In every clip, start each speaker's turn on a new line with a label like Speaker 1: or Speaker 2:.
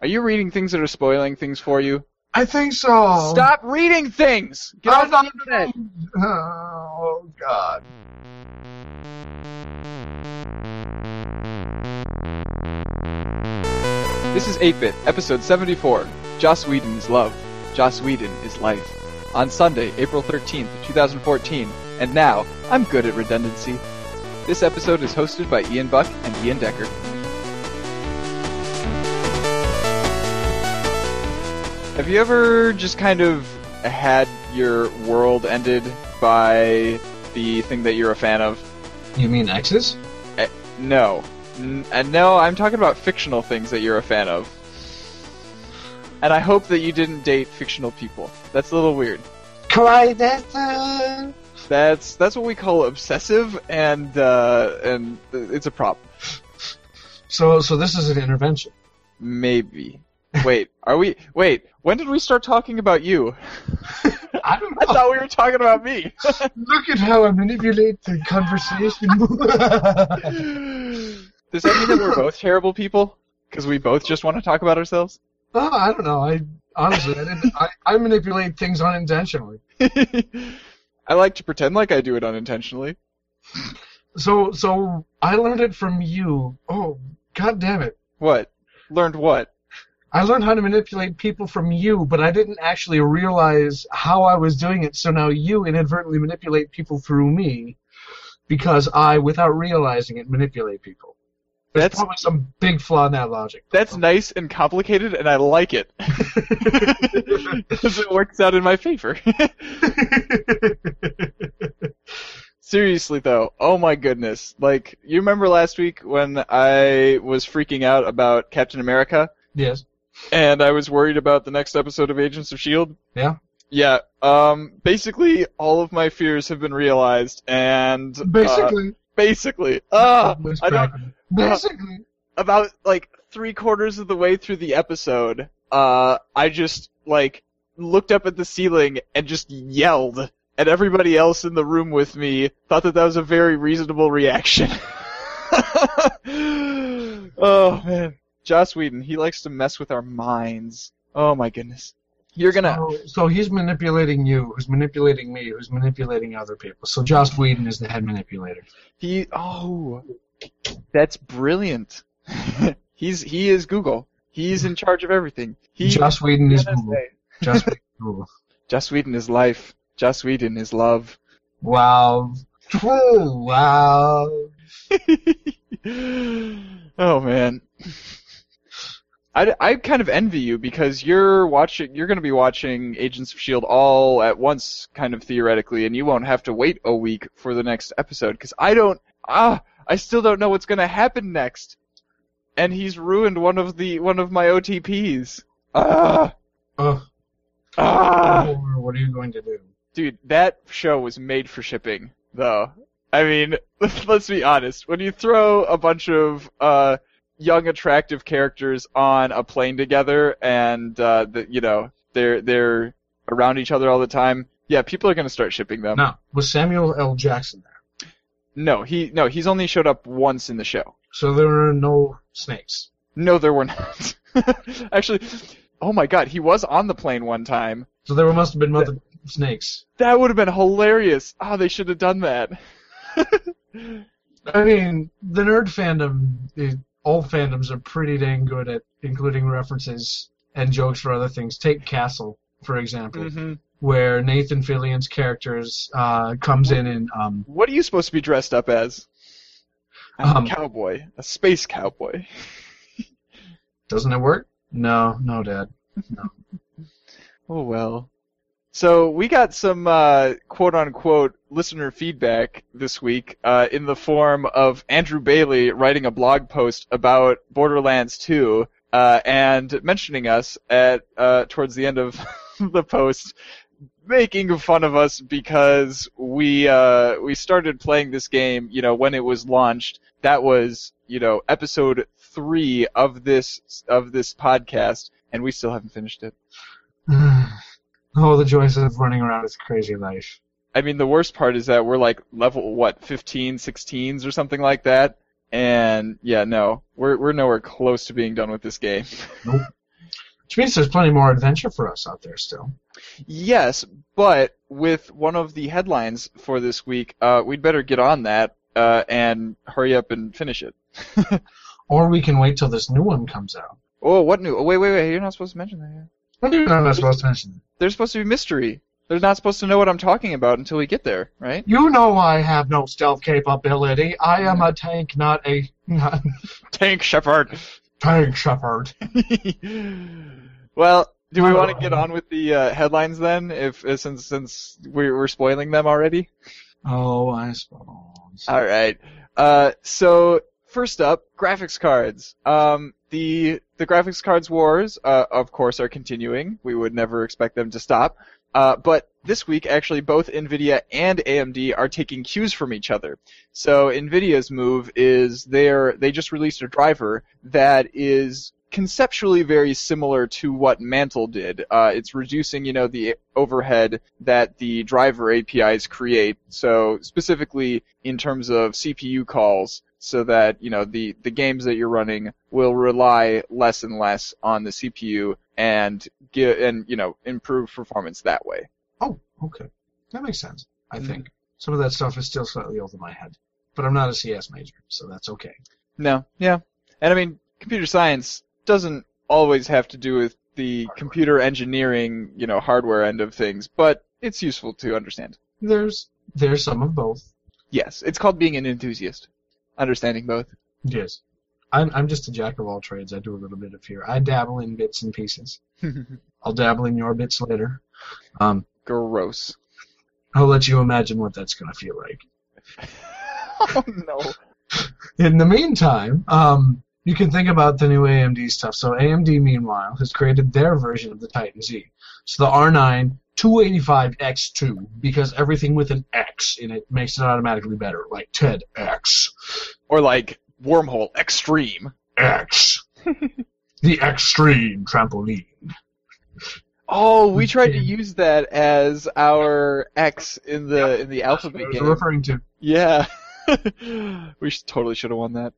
Speaker 1: Are you reading things that are spoiling things for you?
Speaker 2: I think so.
Speaker 1: Stop reading things! Get off the internet!
Speaker 2: Oh God.
Speaker 1: This is 8-Bit, episode 74. Joss Whedon is love. Joss Whedon is life. On Sunday, April 13th, 2014. And now, I'm good at redundancy. This episode is hosted by Ian Buck and Ian Decker. Have you ever just kind of had your world ended by the thing that you're a fan of?
Speaker 2: You mean exes?
Speaker 1: No. N- and no, I'm talking about fictional things that you're a fan of. And I hope that you didn't date fictional people. That's a little weird.
Speaker 2: Clandestine.
Speaker 1: That's that's what we call obsessive, and uh, and it's a problem.
Speaker 2: So, so this is an intervention.
Speaker 1: Maybe. Wait, are we? Wait, when did we start talking about you?
Speaker 2: I don't
Speaker 1: I thought we were talking about me.
Speaker 2: Look at how I manipulate the conversation.
Speaker 1: Does that mean that we're both terrible people? Because we both just want to talk about ourselves?
Speaker 2: oh, I don't know. I honestly, I didn't. I, I manipulate things unintentionally.
Speaker 1: I like to pretend like I do it unintentionally.
Speaker 2: So, so I learned it from you. Oh, god damn it!
Speaker 1: What? Learned what?
Speaker 2: I learned how to manipulate people from you, but I didn't actually realize how I was doing it. So now you inadvertently manipulate people through me, because I, without realizing it, manipulate people. There's
Speaker 1: That's-
Speaker 2: probably some big flaw in that logic.
Speaker 1: That's nice and complicated, and I like it. Because it works out in my favor. Seriously, though, oh my goodness. Like, you remember last week when I was freaking out about Captain America,
Speaker 2: yes.
Speaker 1: And I was worried about the next episode of Agents of S.H.I.E.L.D.?
Speaker 2: Yeah.
Speaker 1: Yeah, um, basically, all of my fears have been realized, and. uh,
Speaker 2: Basically.
Speaker 1: basically. Ah! I don't,
Speaker 2: Basically.
Speaker 1: about like three quarters of the way through the episode, uh, I just like looked up at the ceiling and just yelled, and everybody else in the room with me thought that that was a very reasonable reaction. oh man, Joss Whedon, he likes to mess with our minds. Oh my goodness, you're gonna.
Speaker 2: So, so he's manipulating you, who's manipulating me, who's manipulating other people. So Joss Whedon is the head manipulator.
Speaker 1: He oh, that's brilliant. He's he is Google. He's in charge of everything. He
Speaker 2: Joss Whedon is. Google. Joss Whedon is Google.
Speaker 1: Joss Whedon is life. Joss Whedon is love.
Speaker 2: Wow. True. Wow.
Speaker 1: oh man. I, I kind of envy you because you're watching you're going to be watching Agents of Shield all at once kind of theoretically and you won't have to wait a week for the next episode cuz I don't ah I still don't know what's going to happen next. And he's ruined one of the one of my OTPs. Ah
Speaker 2: Ugh.
Speaker 1: ah
Speaker 2: What are you going to do?
Speaker 1: Dude, that show was made for shipping, though. I mean, let's be honest. When you throw a bunch of uh, young, attractive characters on a plane together, and uh, the, you know they're they're around each other all the time, yeah, people are gonna start shipping them.
Speaker 2: No. Was Samuel L. Jackson there?
Speaker 1: No, he no, he's only showed up once in the show.
Speaker 2: So there were no snakes.
Speaker 1: No, there were not. Actually, oh my god, he was on the plane one time.
Speaker 2: So there must have been mother snakes.
Speaker 1: That would have been hilarious. Oh, they should have done that.
Speaker 2: I mean, the nerd fandom, the, all fandoms are pretty dang good at including references and jokes for other things. Take Castle, for example,
Speaker 1: hmm
Speaker 2: where Nathan Fillion's characters uh, comes in and um,
Speaker 1: What are you supposed to be dressed up as?
Speaker 2: Um,
Speaker 1: a cowboy, a space cowboy.
Speaker 2: doesn't it work? No, no, Dad. No.
Speaker 1: oh well. So we got some uh, quote unquote listener feedback this week uh, in the form of Andrew Bailey writing a blog post about Borderlands 2 uh, and mentioning us at uh, towards the end of the post, making fun of us because we uh, we started playing this game, you know, when it was launched. That was you know episode three of this of this podcast, and we still haven't finished it.
Speaker 2: oh, the joys of running around this crazy life.
Speaker 1: I mean, the worst part is that we're like level what, 15, 16s or something like that. And yeah, no, we're we're nowhere close to being done with this game.
Speaker 2: Nope. Which means there's plenty more adventure for us out there still.
Speaker 1: Yes, but with one of the headlines for this week, uh, we'd better get on that uh, and hurry up and finish it.
Speaker 2: Or we can wait till this new one comes out.
Speaker 1: oh, what new? Oh, wait, wait, wait! You're not supposed to mention that. Yet.
Speaker 2: What do you know I'm not supposed to mention?
Speaker 1: They're supposed to be mystery. They're not supposed to know what I'm talking about until we get there, right?
Speaker 2: You know I have no stealth capability. I am a tank, not a not
Speaker 1: Tank Shepard.
Speaker 2: tank shepherd.
Speaker 1: well, do we want to get on with the uh, headlines then? If uh, since since we we're spoiling them already.
Speaker 2: Oh, I suppose.
Speaker 1: All right. Uh, so first up, graphics cards. Um, the the graphics cards wars, uh, of course, are continuing. We would never expect them to stop. Uh, but this week, actually, both Nvidia and AMD are taking cues from each other. So Nvidia's move is they're they just released a driver that is conceptually very similar to what Mantle did. Uh, it's reducing, you know, the overhead that the driver APIs create. So specifically in terms of CPU calls, so that you know the the games that you're running will rely less and less on the CPU and get and you know improve performance that way.
Speaker 2: Oh, okay. That makes sense. I
Speaker 1: Mhm.
Speaker 2: think some of that stuff is still slightly over my head, but I'm not a CS major, so that's okay.
Speaker 1: No, yeah, and I mean computer science doesn't always have to do with the
Speaker 2: Hardware.
Speaker 1: computer engineering, you know, hardware end of things, but it's useful to understand.
Speaker 2: There's there's some of both.
Speaker 1: Yes, it's called being an enthusiast, understanding both.
Speaker 2: Yes. I'm I'm just a jack of all trades. I do a little bit of here. I dabble in bits and pieces. I'll dabble in your bits later. Um,
Speaker 1: Gross.
Speaker 2: I'll let you imagine what that's gonna feel like.
Speaker 1: oh no.
Speaker 2: In the meantime, um, you can think about the new AMD stuff. So AMD, meanwhile, has created their version of the Titan Z. So the R9 285X2, because everything with an X in it makes it automatically better, like TED X.
Speaker 1: Or like wormhole extreme.
Speaker 2: X. the extreme trampoline.
Speaker 1: Oh, we tried to use that as our X in the in the alphabet
Speaker 2: what I was
Speaker 1: game.
Speaker 2: referring to.
Speaker 1: Yeah. we should, totally should have won that.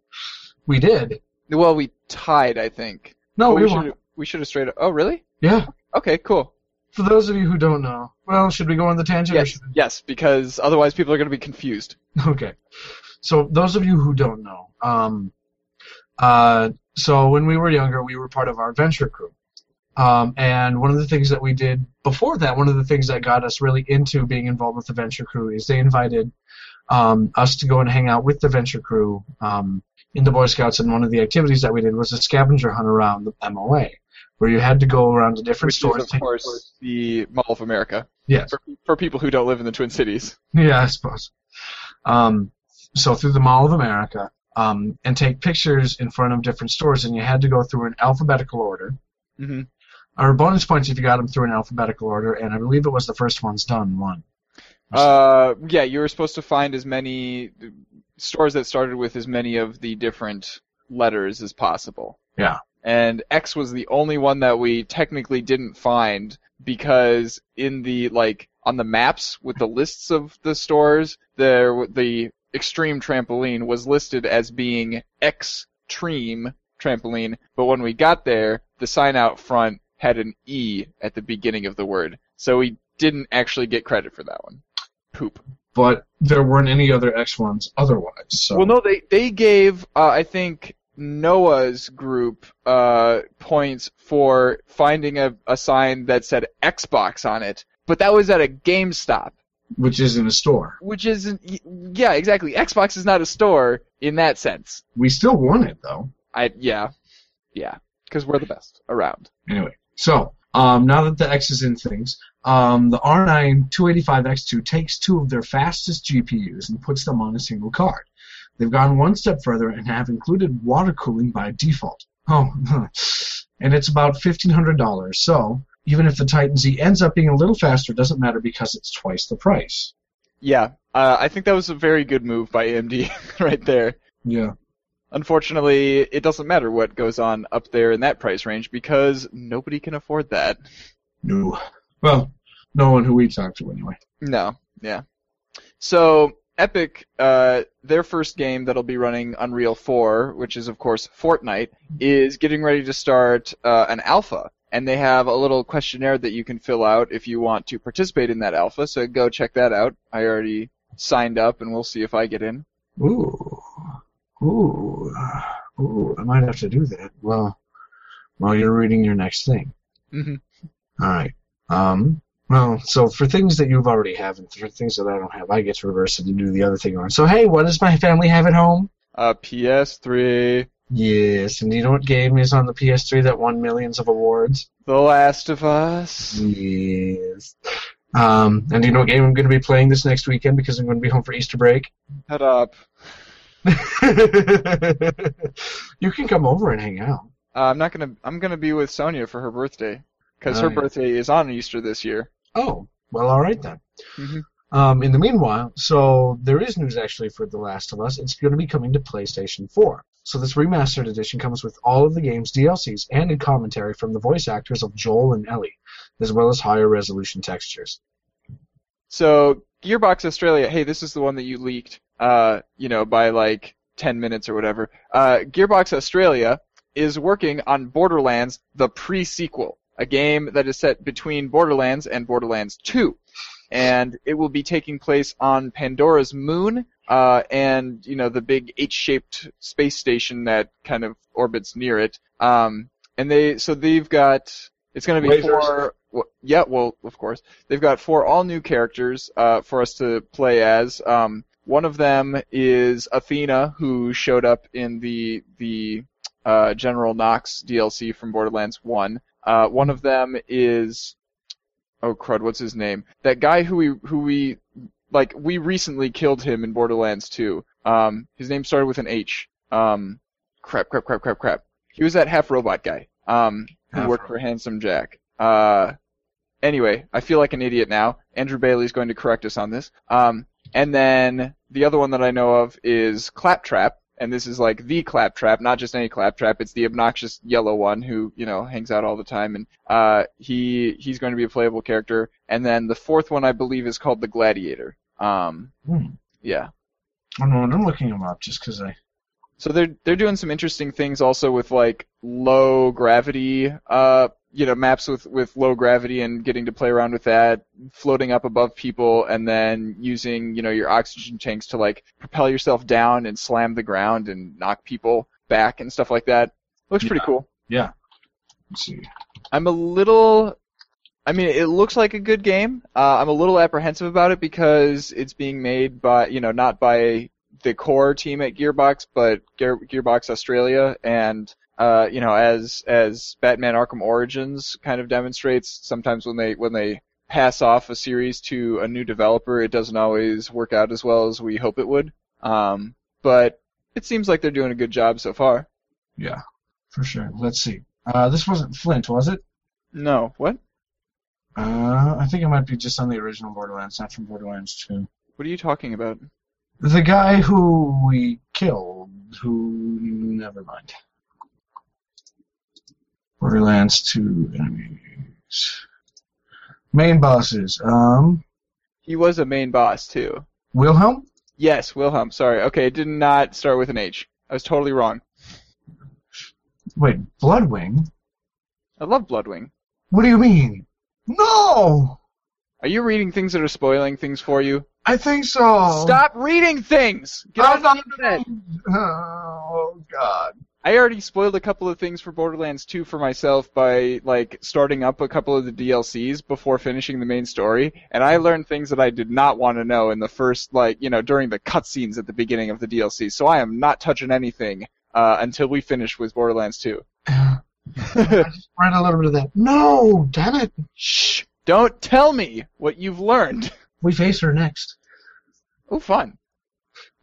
Speaker 2: We did.
Speaker 1: Well, we tied, I think.
Speaker 2: No,
Speaker 1: But
Speaker 2: we
Speaker 1: we
Speaker 2: won.
Speaker 1: should we should have straight up. Oh, really?
Speaker 2: Yeah.
Speaker 1: Okay, cool.
Speaker 2: For those of you who don't know, well, should we go on the tangent?
Speaker 1: Yes,
Speaker 2: should
Speaker 1: yes, because otherwise people are going to be confused.
Speaker 2: Okay. So those of you who don't know, um, uh, so when we were younger, we were part of our adventure crew. Um, and one of the things that we did before that, one of the things that got us really into being involved with the venture crew is they invited um, us to go and hang out with the venture crew um, in the Boy Scouts. And one of the activities that we did was a scavenger hunt around the MOA, where you had to go around to different
Speaker 1: Which
Speaker 2: stores.
Speaker 1: is, of course, the Mall of America.
Speaker 2: Yes.
Speaker 1: For, for people who don't live in the Twin Cities.
Speaker 2: Yeah, I suppose. Um, so through the Mall of America, um, and take pictures in front of different stores, and you had to go through an alphabetical order.
Speaker 1: Mm-hmm.
Speaker 2: Or bonus points if you got them through an alphabetical order, and I believe it was the first one's done one.
Speaker 1: Uh, yeah, you were supposed to find as many stores that started with as many of the different letters as possible.
Speaker 2: Yeah.
Speaker 1: And X was the only one that we technically didn't find because in the like on the maps with the lists of the stores, there the extreme trampoline was listed as being extreme trampoline, but when we got there, the sign out front had an E at the beginning of the word. So we didn't actually get credit for that one. Poop.
Speaker 2: But there weren't any other X ones otherwise. So
Speaker 1: Well, no, they they gave uh, I think Noah's group uh, points for finding a, a sign that said Xbox on it, but that was at a GameStop,
Speaker 2: which isn't a store.
Speaker 1: which isn't. Yeah, exactly. Xbox is not a store in that sense.
Speaker 2: We still won it though.
Speaker 1: I yeah, yeah, because we're the best around.
Speaker 2: Anyway, so um, now that the X is in things, um, the R9 285X2 takes two of their fastest GPUs and puts them on a single card. They've gone one step further and have included water cooling by default. Oh, and it's about $1,500. So even if the Titan Z ends up being a little faster, it doesn't matter because it's twice the price.
Speaker 1: Yeah, uh, I think that was a very good move by AMD right there.
Speaker 2: Yeah.
Speaker 1: Unfortunately, it doesn't matter what goes on up there in that price range because nobody can afford that.
Speaker 2: No. Well, no one who we talked to anyway.
Speaker 1: No, yeah. So Epic, uh, their first game that'll be running Unreal 4, which is of course Fortnite, is getting ready to start uh, an alpha. and they have a little questionnaire that you can fill out if you want to participate in that alpha. So go check that out. I already signed up, and we'll see if I get in.
Speaker 2: Ooh, ooh, ooh! I might have to do that. Well, while you're reading your next thing.
Speaker 1: Mm-hmm.
Speaker 2: All right. Um. Well, so for things that you've already have and for things that I don't have, I get to reverse it and do the other thing on. So hey, what does my family have at home?
Speaker 1: Uh, PS3,
Speaker 2: Yes, and you know what game is on the PS3 that won millions of awards?
Speaker 1: The Last of Us.
Speaker 2: Yes. Um, and do you know what game I'm going to be playing this next weekend because I'm going to be home for Easter break?
Speaker 1: Shut up.
Speaker 2: you can come over and hang out.
Speaker 1: Uh, I'm not gonna. I'm gonna be with Sonia for her birthday because
Speaker 2: Oh,
Speaker 1: her
Speaker 2: yeah.
Speaker 1: birthday is on Easter this year.
Speaker 2: Oh, well, all right then.
Speaker 1: Mhm.
Speaker 2: Um, in the meanwhile, so there is news actually for The Last of Us. It's going to be coming to PlayStation 4. So this remastered edition comes with all of the game's DLCs and a commentary from the voice actors of Joel and Ellie, as well as higher resolution textures.
Speaker 1: So Gearbox Australia, hey, this is the one that you leaked, uh, you know, by like 10 minutes or whatever. Uh, Gearbox Australia is working on Borderlands, the pre-sequel, a game that is set between Borderlands and Borderlands 2. And it will be taking place on Pandora's moon, uh, and, you know, the big H-shaped space station that kind of orbits near it. Um, and they, so they've got, it's gonna be
Speaker 2: Lasers.
Speaker 1: four, well, yeah, well, of course. They've got four all new characters uh, for us to play as. Um, one of them is Athena, who showed up in the the uh, General Knox DLC from Borderlands One. Uh, one of them is oh crud, what's his name? That guy who we who we like we recently killed him in Borderlands Two. Um, his name started with an H. Um, crap, crap, crap, crap, crap. He was that half robot guy. Um, who
Speaker 2: Half
Speaker 1: worked for Handsome Jack. Uh, anyway, I feel like an idiot now. Andrew Bailey's going to correct us on this. Um, and then the other one that I know of is Claptrap, and this is like the Claptrap, not just any Claptrap. It's the obnoxious yellow one who you know hangs out all the time, and uh, he he's going to be a playable character. And then the fourth one I believe is called the Gladiator. Um,
Speaker 2: Hmm.
Speaker 1: yeah.
Speaker 2: I don't know, I'm looking them up just because I.
Speaker 1: So they're they're doing some interesting things also with like low gravity, uh, you know, maps with with low gravity and getting to play around with that, floating up above people, and then using you know your oxygen tanks to like propel yourself down and slam the ground and knock people back and stuff like that. Looks pretty cool.
Speaker 2: Yeah. Let's see.
Speaker 1: I'm a little. I mean, it looks like a good game. Uh, I'm a little apprehensive about it because it's being made by, you know, not by the core team at Gearbox, but Gear, Gearbox Australia, and uh, you know, as as Batman Arkham Origins kind of demonstrates, sometimes when they when they pass off a series to a new developer, it doesn't always work out as well as we hope it would. Um, but it seems like they're doing a good job so far.
Speaker 2: Yeah, for sure. Let's see. Uh, this wasn't Flint, was it?
Speaker 1: No, what?
Speaker 2: Uh, I think it might be just on the original Borderlands, not from Borderlands 2.
Speaker 1: What are you talking about?
Speaker 2: The guy who we killed, who. Never mind. Borderlands 2 enemies. Main bosses. Um,
Speaker 1: He was a main boss too.
Speaker 2: Wilhelm?
Speaker 1: Yes, Wilhelm. Sorry. Okay, it did not start with an H. I was totally wrong.
Speaker 2: Wait, Bloodwing?
Speaker 1: I love Bloodwing.
Speaker 2: What do you mean? No!
Speaker 1: Are you reading things that are spoiling things for you?
Speaker 2: I think so.
Speaker 1: Stop reading things. Get
Speaker 2: I'm
Speaker 1: off the internet.
Speaker 2: Oh, God.
Speaker 1: I already spoiled a couple of things for Borderlands 2 for myself by like starting up a couple of the DLCs before finishing the main story, and I learned things that I did not want to know in the first like you know during the cutscenes at the beginning of the DLC. So I am not touching anything uh, until we finish with Borderlands 2.
Speaker 2: I just read a little bit of that. No, damn it.
Speaker 1: Shh! Don't tell me what you've learned.
Speaker 2: We face her next.
Speaker 1: Oh, fun.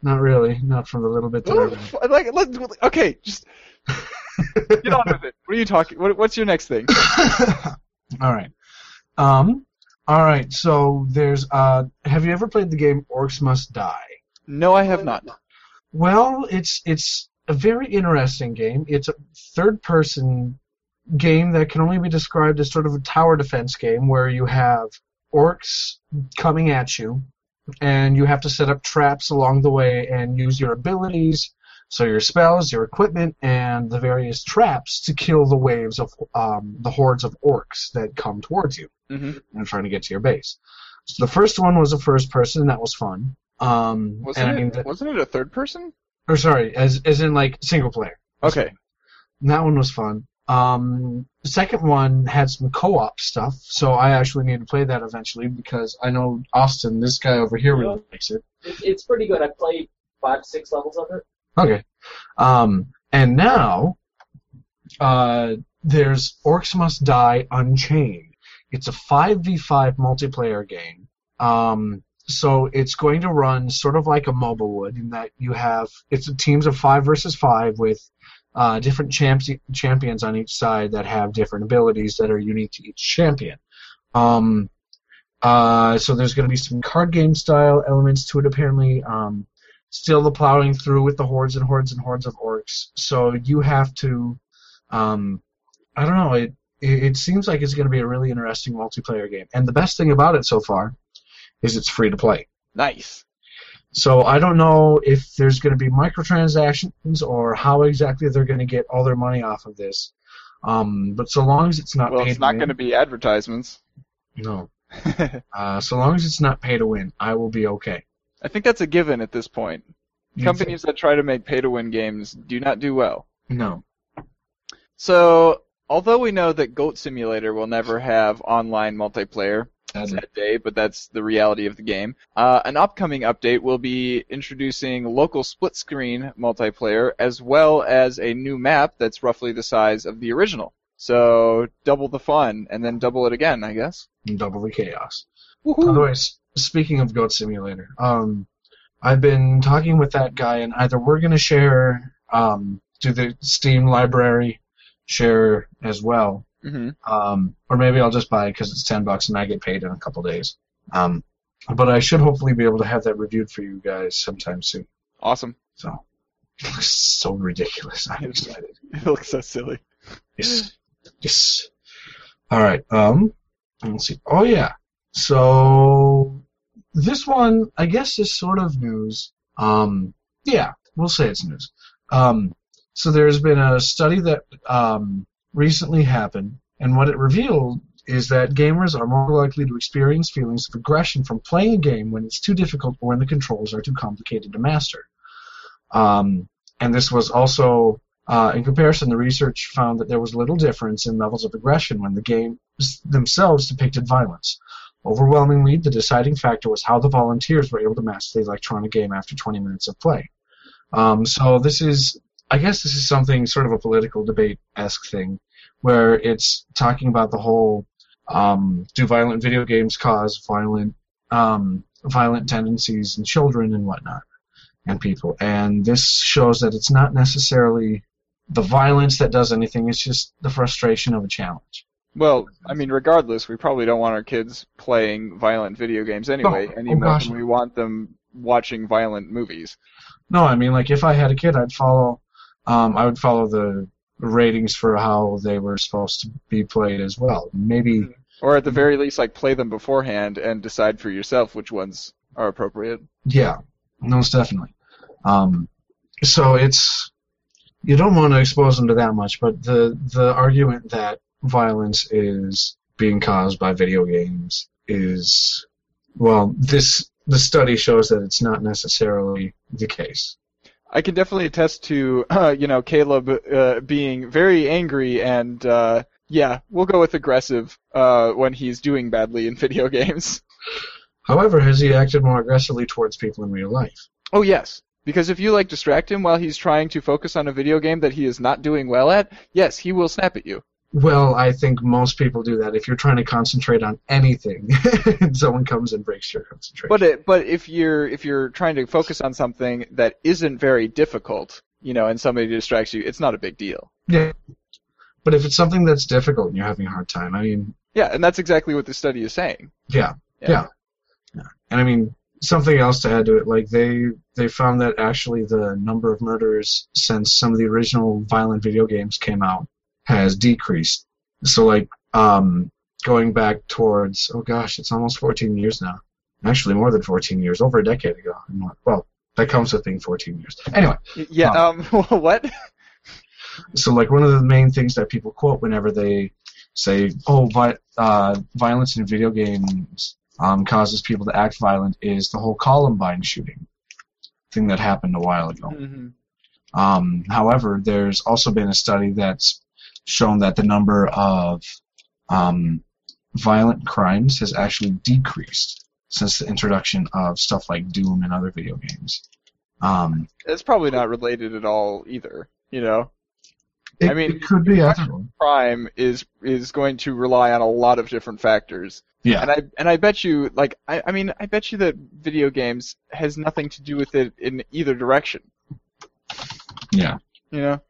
Speaker 2: Not really. Not from the little bit that I
Speaker 1: Ooh,
Speaker 2: read.
Speaker 1: fu- like, let's, okay, just get on with it. What are you talking? What, what's your next thing?
Speaker 2: all right. Um. All right. So there's. Uh. Have you ever played the game Orcs Must Die?
Speaker 1: No, I have not.
Speaker 2: Well, it's it's a very interesting game. It's a third-person game that can only be described as sort of a tower defense game where you have orcs coming at you, and you have to set up traps along the way and use your abilities So your spells, your equipment, and the various traps to kill the waves of um, the hordes of orcs that come towards you
Speaker 1: hmm
Speaker 2: and trying to get to your base. So the first one was a first person, and that was fun. Um,
Speaker 1: Wasn't
Speaker 2: and I mean,
Speaker 1: it?
Speaker 2: the-
Speaker 1: Wasn't it a third person?
Speaker 2: or sorry, as as in like single player.
Speaker 1: Okay.
Speaker 2: That one was fun. Um, the second one had some co-op stuff, so I actually need to play that eventually because I know Austin, this guy over here, really likes it.
Speaker 3: It's, it's pretty good. I played five, six levels of it.
Speaker 2: Okay. Um, and now, uh, there's Orcs Must Die Unchained. It's a 5v5 multiplayer game. Um, so it's going to run sort of like a MOBA would in that you have, it's teams of five versus five with uh, different champions on each side that have different abilities that are unique to each champion. Um, uh, so there's going to be some card game style elements to it apparently. Um, still the plowing through with the hordes and hordes and hordes of orcs. So you have to, um, I don't know. It, it seems like it's going to be a really interesting multiplayer game. And the best thing about it so far is it's free to play.
Speaker 1: Nice.
Speaker 2: So I don't know if there's going to be microtransactions or how exactly they're going to get all their money off of this. Um, but so long as it's not
Speaker 1: Well, it's
Speaker 2: to
Speaker 1: not going to be advertisements.
Speaker 2: no. Uh, so long as it's not pay to win, I will be okay.
Speaker 1: I think that's a given at this point.
Speaker 2: You
Speaker 1: Companies that try to make pay-to-win games do not do well.
Speaker 2: No.
Speaker 1: So, although we know that Goat Simulator will never have online multiplayer, That day, but that's the reality of the game. Uh, an upcoming update will be introducing local split screen multiplayer as well as a new map that's roughly the size of the original. So double the fun and then double it again, I guess.
Speaker 2: And double the chaos. By the way, speaking of Goat Simulator, um, I've been talking with that guy, and either we're going to share, um, do the Steam library share as well,
Speaker 1: hmm
Speaker 2: um, or maybe I'll just buy it because it's ten bucks and I get paid in a couple days. Um, but I should hopefully be able to have that reviewed for you guys sometime soon.
Speaker 1: Awesome.
Speaker 2: So it looks so ridiculous. I'm excited.
Speaker 1: It looks so silly.
Speaker 2: Yes. Yes. All right. Um, let's see. Oh yeah. So this one, I guess, is sort of news. Um, yeah, we'll say it's news. Um, so there's been a study that um, recently happened, and what it revealed is that gamers are more likely to experience feelings of aggression from playing a game when it's too difficult or when the controls are too complicated to master. Um, and this was also uh, in comparison, the research found that there was little difference in levels of aggression when the games themselves depicted violence. Overwhelmingly, the deciding factor was how the volunteers were able to master the electronic game after 20 minutes of play. Um, so this is, I guess, this is something sort of a political debate-esque thing, where it's talking about the whole um, do violent video games cause violent um, violent tendencies in children and whatnot and people. And this shows that it's not necessarily the violence that does anything. It's just the frustration of a challenge.
Speaker 1: Well, I mean, regardless, we probably don't want our kids playing violent video games anyway,
Speaker 2: Oh,
Speaker 1: any
Speaker 2: oh
Speaker 1: more
Speaker 2: gosh.
Speaker 1: than we want them watching violent movies.
Speaker 2: No, I mean, like if I had a kid, I'd follow. Um, I would follow the ratings for how they were supposed to be played as well. Maybe.
Speaker 1: Or at the very least, like play them beforehand and decide for yourself which ones are appropriate.
Speaker 2: Yeah, most definitely. Um, so it's you don't want to expose them to that much, but the the argument that violence is being caused by video games is well, this the study shows that it's not necessarily the case.
Speaker 1: I can definitely attest to, uh, you know, Caleb uh, being very angry and, uh, yeah, we'll go with aggressive uh, when he's doing badly in video games.
Speaker 2: However, has he acted more aggressively towards people in real life?
Speaker 1: Oh yes, because if you like distract him while he's trying to focus on a video game that he is not doing well at, yes, he will snap at you.
Speaker 2: Well, I think most people do that. If you're trying to concentrate on anything, and someone comes and breaks your concentration.
Speaker 1: But it, but if you're if you're trying to focus on something that isn't very difficult, you know, and somebody distracts you, it's not a big deal.
Speaker 2: yeah. But if it's something that's difficult and you're having a hard time, I mean,
Speaker 1: Yeah, and that's exactly what the study is saying.
Speaker 2: yeah, yeah, yeah. And I mean, something else to add to it, like they they found that actually the number of murders since some of the original violent video games came out has decreased. So like um, going back towards oh gosh, it's almost 14 years now. Actually, more than 14 years, over a decade ago. Well, That comes with being 14 years. Anyway,
Speaker 1: Yeah. Um. what?
Speaker 2: so like one of the main things that people quote whenever they say, "Oh, vi- uh, violence in video games um, causes people to act violent," is the whole Columbine shooting thing that happened a while ago.
Speaker 1: Mhm.
Speaker 2: Um, however, there's also been a study that's shown that the number of um, violent crimes has actually decreased since the introduction of stuff like Doom and other video games. Um,
Speaker 1: It's probably not related at all either. You know,
Speaker 2: it,
Speaker 1: I mean,
Speaker 2: it could be
Speaker 1: crime is is going to rely on a lot of different factors.
Speaker 2: Yeah.
Speaker 1: And I and I bet you like I, I mean I bet you that video games has nothing to do with it in either direction.
Speaker 2: Yeah.
Speaker 1: You know?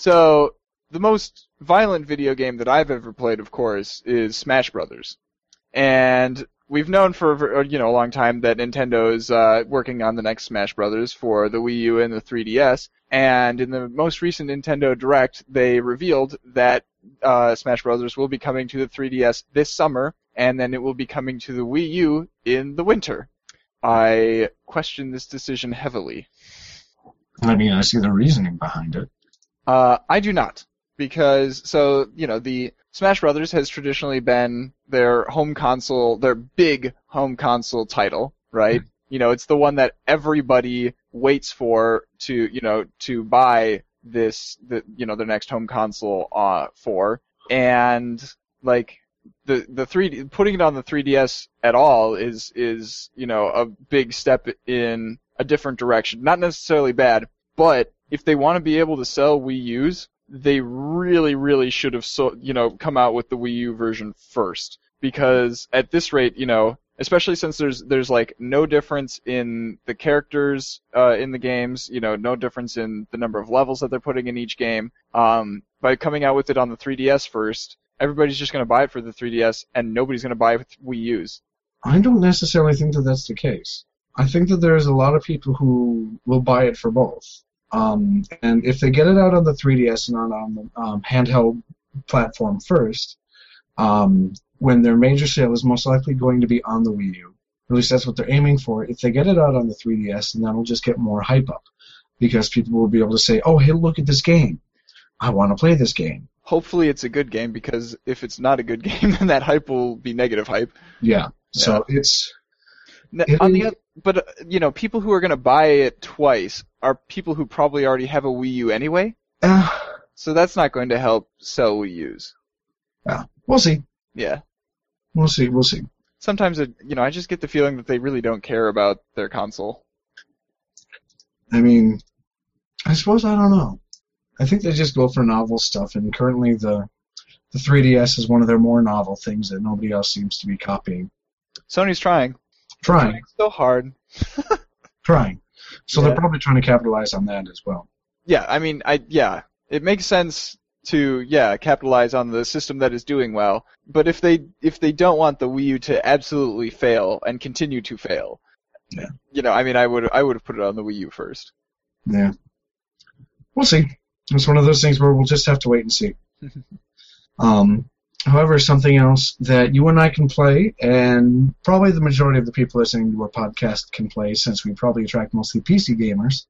Speaker 1: So the most violent video game that I've ever played, of course, is Smash Brothers. And we've known for a you know a long time that Nintendo is uh, working on the next Smash Brothers for the Wii U and the 3DS. And in the most recent Nintendo Direct, they revealed that uh, Smash Brothers will be coming to the 3DS this summer, and then it will be coming to the Wii U in the winter. I question this decision heavily.
Speaker 2: I mean, I see the reasoning behind it.
Speaker 1: Uh, I do not, because so you know the Smash Brothers has traditionally been their home console, their big home console title, right? You know, it's the one that everybody waits for to you know to buy this the you know their next home console uh for, and like the the three putting it on the 3DS at all is is you know a big step in a different direction. Not necessarily bad, but if they want to be able to sell Wii U's, they really, really should have so you know come out with the Wii U version first. Because at this rate, you know, especially since there's there's like no difference in the characters uh, in the games, you know, no difference in the number of levels that they're putting in each game. Um, by coming out with it on the 3DS first, everybody's just going to buy it for the 3DS, and nobody's going to buy it with Wii U's.
Speaker 2: I don't necessarily think that that's the case. I think that there's a lot of people who will buy it for both. Um, and if they get it out on the 3DS and on, on the um, handheld platform first, um, when their major sale is most likely going to be on the Wii U. At least that's what they're aiming for. If they get it out on the 3DS, then that'll just get more hype up. Because people will be able to say, oh, hey, look at this game. I want to play this game.
Speaker 1: Hopefully, it's a good game because if it's not a good game, then that hype will be negative hype.
Speaker 2: Yeah. So it's
Speaker 1: N-
Speaker 2: It
Speaker 1: on the but uh, you know, people who are going to buy it twice are people who probably already have a Wii U anyway.
Speaker 2: uh,
Speaker 1: So that's not going to help sell Wii U's.
Speaker 2: we'll see.
Speaker 1: Yeah.
Speaker 2: We'll see. We'll see.
Speaker 1: Sometimes it, you know, I just get the feeling that they really don't care about their console.
Speaker 2: I mean, I suppose I don't know. I think they just go for novel stuff, and currently the the 3DS is one of their more novel things that nobody else seems to be copying.
Speaker 1: Sony's trying.
Speaker 2: Trying,
Speaker 1: So hard.
Speaker 2: trying. So
Speaker 1: Yeah.
Speaker 2: they're probably trying to capitalize on that as well.
Speaker 1: Yeah, I mean, I yeah, it makes sense to yeah capitalize on the system that is doing well. But if they if they don't want the Wii U to absolutely fail and continue to fail,
Speaker 2: Yeah.
Speaker 1: you know, I mean, I would I would have put it on the Wii U first.
Speaker 2: Yeah. We'll see. It's one of those things where we'll just have to wait and see. um, however, something else that you and I can play, and probably the majority of the people listening to our podcast can play, since we probably attract mostly PC gamers,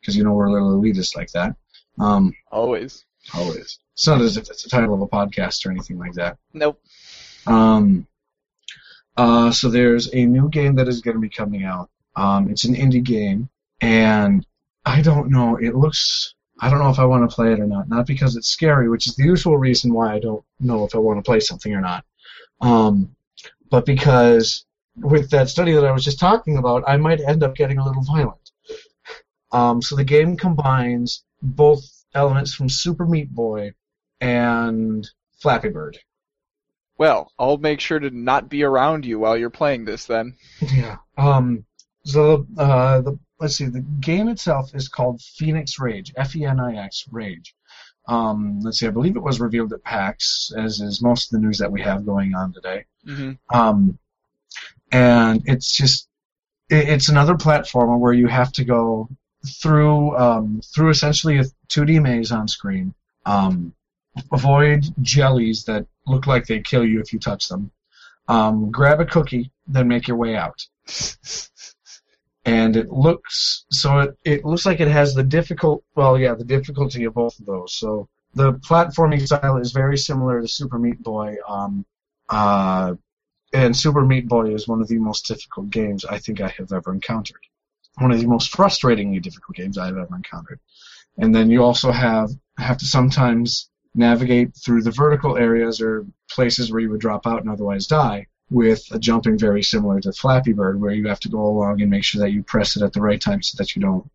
Speaker 2: because you know we're a little elitist like that. Um,
Speaker 1: Always.
Speaker 2: always. It's not as if it's the title of a podcast or anything like that.
Speaker 1: Nope.
Speaker 2: Um, uh, so there's a new game that is going to be coming out. Um, it's an indie game, and I don't know. It looks. I don't know if I want to play it or not. Not because it's scary, which is the usual reason why I don't know if I want to play something or not. Um, but because with that study that I was just talking about, I might end up getting a little violent. Um, so the game combines both elements from Super Meat Boy and Flappy Bird.
Speaker 1: Well, I'll make sure to not be around you while you're playing this then.
Speaker 2: Yeah. Um. So uh, the let's see. The game itself is called Fenix Rage. F-E-N-I-X Rage. Um. Let's see. I believe it was revealed at PAX, as is most of the news that we have going on today.
Speaker 1: hmm
Speaker 2: Um. And it's just it, it's another platformer where you have to go through um through essentially a 2D maze on screen. Um. Avoid jellies that look like they kill you if you touch them. Um, grab a cookie, then make your way out. and it looks so it, it looks like it has the difficult well yeah the difficulty of both of those. So the platforming style is very similar to super meat boy um uh and super meat boy is one of the most difficult games i think i have ever encountered. One of the most frustratingly difficult games i've ever encountered. And then you also have have to sometimes navigate through the vertical areas or places where you would drop out and otherwise die with a jumping very similar to Flappy Bird, where you have to go along and make sure that you press it at the right time so that you don't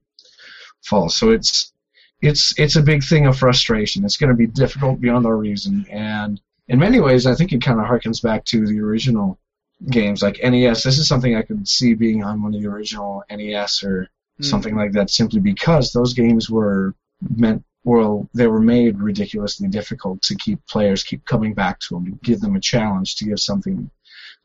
Speaker 2: fall. So it's it's it's a big thing of frustration. It's going to be difficult beyond our reason, and in many ways, I think it kind of harkens back to the original games like NES. This is something I could see being on one of the original NES or
Speaker 1: Hmm.
Speaker 2: something like that, simply because those games were meant well, they were made ridiculously difficult to keep players keep coming back to them, to give them a challenge, to give something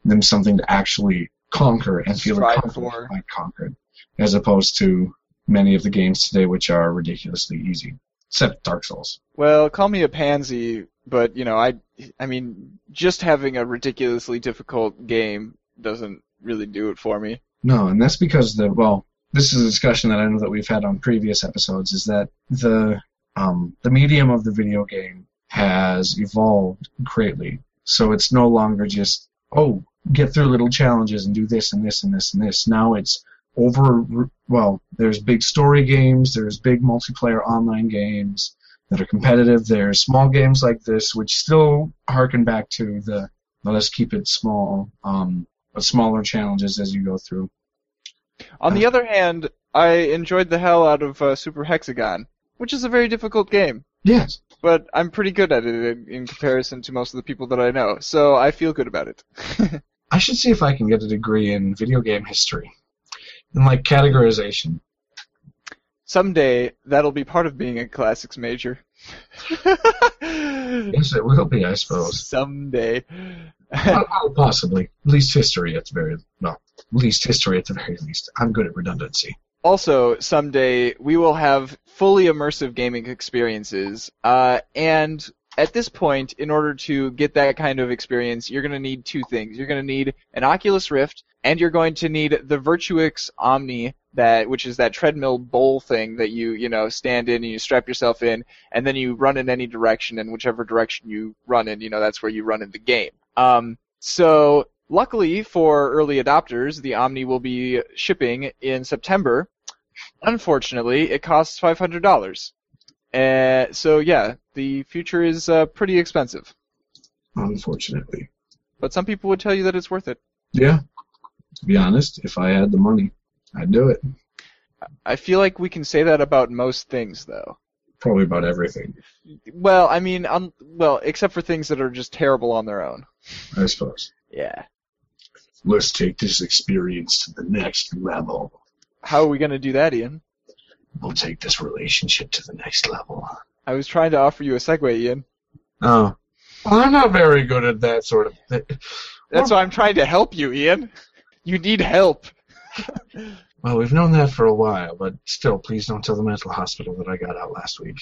Speaker 2: them something to actually conquer and feel
Speaker 1: for.
Speaker 2: by conquered, as opposed to many of the games today which are ridiculously easy, except Dark Souls.
Speaker 1: Well, call me a pansy, but you know, I I mean, just having a ridiculously difficult game doesn't really do it for me.
Speaker 2: No, and that's because the well, this is a discussion that I know that we've had on previous episodes. Is that the um, the medium of the video game has evolved greatly, so it's no longer just oh get through little challenges and do this and this and this and this. Now it's over. Well, there's big story games, there's big multiplayer online games that are competitive. There's small games like this which still harken back to the well, let's keep it small. Um, but smaller challenges as you go through.
Speaker 1: On the other hand, I enjoyed the hell out of uh, Super Hexagon, which is a very difficult game,
Speaker 2: Yes.
Speaker 1: but I'm pretty good at it in, in comparison to most of the people that I know, so I feel good about it.
Speaker 2: I should see if I can get a degree in video game history. And like categorization.
Speaker 1: Someday, that'll be part of being a classics major.
Speaker 2: Yes, it will be, I suppose.
Speaker 1: Someday.
Speaker 2: Well, possibly. At least history at the very well. At least history at the very least. I'm good at redundancy.
Speaker 1: also, someday we will have fully immersive gaming experiences, uh, and at this point, in order to get that kind of experience, you're going to need two things. You're going to need an Oculus Rift, and you're going to need the Virtuix Omni, that which is that treadmill bowl thing that you you know stand in and you strap yourself in, and then you run in any direction, and whichever direction you run in, you know that's where you run in the game. Um, so luckily for early adopters, the Omni will be shipping in September. Unfortunately, it costs five hundred dollars. Uh, so yeah, the future is uh, pretty expensive.
Speaker 2: Unfortunately.
Speaker 1: But some people would tell you that it's worth it.
Speaker 2: Yeah. To be honest, if I had the money, I'd do it.
Speaker 1: I feel like we can say that about most things, though.
Speaker 2: Probably about everything,
Speaker 1: Well, I mean, um, well, except for things that are just terrible on their own.
Speaker 2: I suppose.
Speaker 1: Yeah.
Speaker 2: Let's take this experience to the next level.
Speaker 1: How are we gonna do that, Ian?
Speaker 2: We'll take this relationship to the next level.
Speaker 1: I was trying to offer you a segue, Ian.
Speaker 2: Oh. Well, I'm not very good at that sort of thing.
Speaker 1: That's why I'm trying to help you, Ian. You need help.
Speaker 2: Well, we've known that for a while, but still, please don't tell the mental hospital that I got out last week.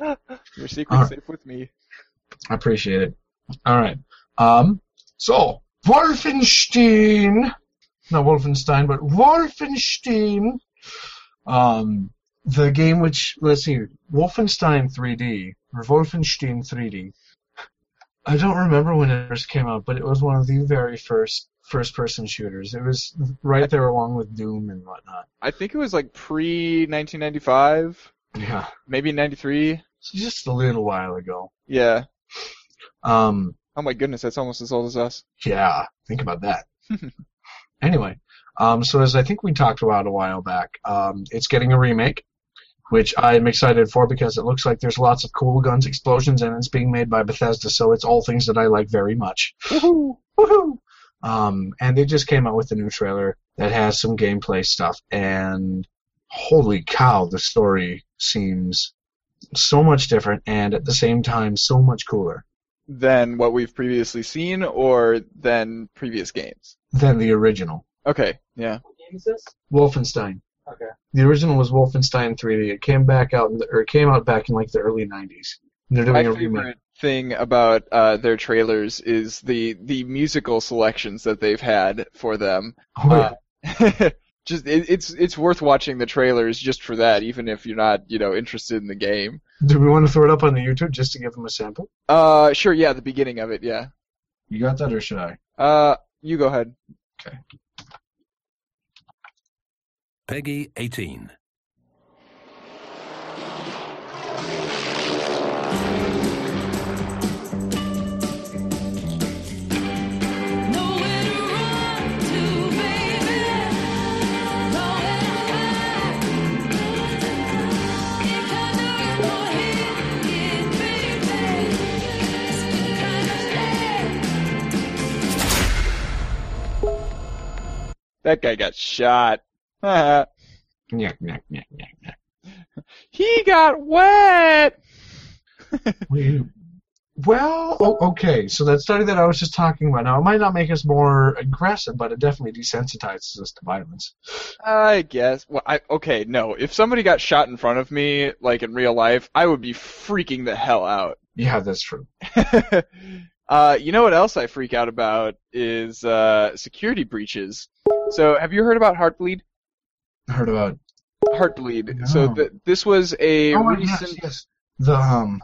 Speaker 1: Your secret's
Speaker 2: Alright.
Speaker 1: safe with me.
Speaker 2: I appreciate it. All right. Um. So Wolfenstein, not Wolfenstein, but Wolfenstein. Um, the game which let's see, Wolfenstein 3D or Wolfenstein 3D. I don't remember when it first came out, but it was one of the very first first-person shooters. It was right there along with Doom and whatnot.
Speaker 1: I think it was like pre 1995,
Speaker 2: Yeah,
Speaker 1: maybe 93.
Speaker 2: just a little while ago.
Speaker 1: Yeah.
Speaker 2: Um,
Speaker 1: Oh my goodness, that's almost as old as us.
Speaker 2: Yeah, think about that. anyway, um, so as I think we talked about a while back, um, it's getting a remake, which I'm excited for because it looks like there's lots of cool guns, explosions, and it's being made by Bethesda, so it's all things that I like very much.
Speaker 1: Woohoo!
Speaker 2: Woohoo! Um, and they just came out with a new trailer that has some gameplay stuff, and holy cow, the story seems so much different and at the same time so much cooler
Speaker 1: Than what we've previously seen, or than previous games.
Speaker 2: than the original.
Speaker 1: Okay, yeah.
Speaker 3: What game is this?
Speaker 2: Wolfenstein.
Speaker 3: Okay.
Speaker 2: The original was Wolfenstein 3D. It came back out, in the, or it came out back in like the early 90s. And they're doing
Speaker 1: My
Speaker 2: a remake.
Speaker 1: favorite thing about uh, their trailers is the the musical selections that they've had for them.
Speaker 2: Oh, yeah.
Speaker 1: Uh, just it, it's it's worth watching the trailers just for that, even if you're not you know interested in the game.
Speaker 2: Do we want to throw it up on the YouTube just to give them a sample?
Speaker 1: Uh, sure, yeah, the beginning of it, yeah.
Speaker 2: You got that, or should I?
Speaker 1: Uh, you go ahead.
Speaker 4: PEGI 18.
Speaker 5: Nowhere to run to, baby. Nowhere to hide. It kinda no hit, it, baby. Kinda sad.
Speaker 1: That guy got shot.
Speaker 2: Yeah, yeah, yeah, yeah.
Speaker 1: he got wet.
Speaker 2: Well, oh, okay. So that study that I was just talking about now, it might not make us more aggressive, but it definitely desensitizes us to violence.
Speaker 1: I guess. Well, I okay. No, if somebody got shot in front of me, like in real life, I would be freaking the hell out.
Speaker 2: Yeah, that's true.
Speaker 1: uh, you know what else I freak out about is uh, security breaches. So, have you heard about Heartbleed?
Speaker 2: Heard about
Speaker 1: Heartbleed. So th- this was a
Speaker 2: oh,
Speaker 1: recent.
Speaker 2: yes, yes. The um,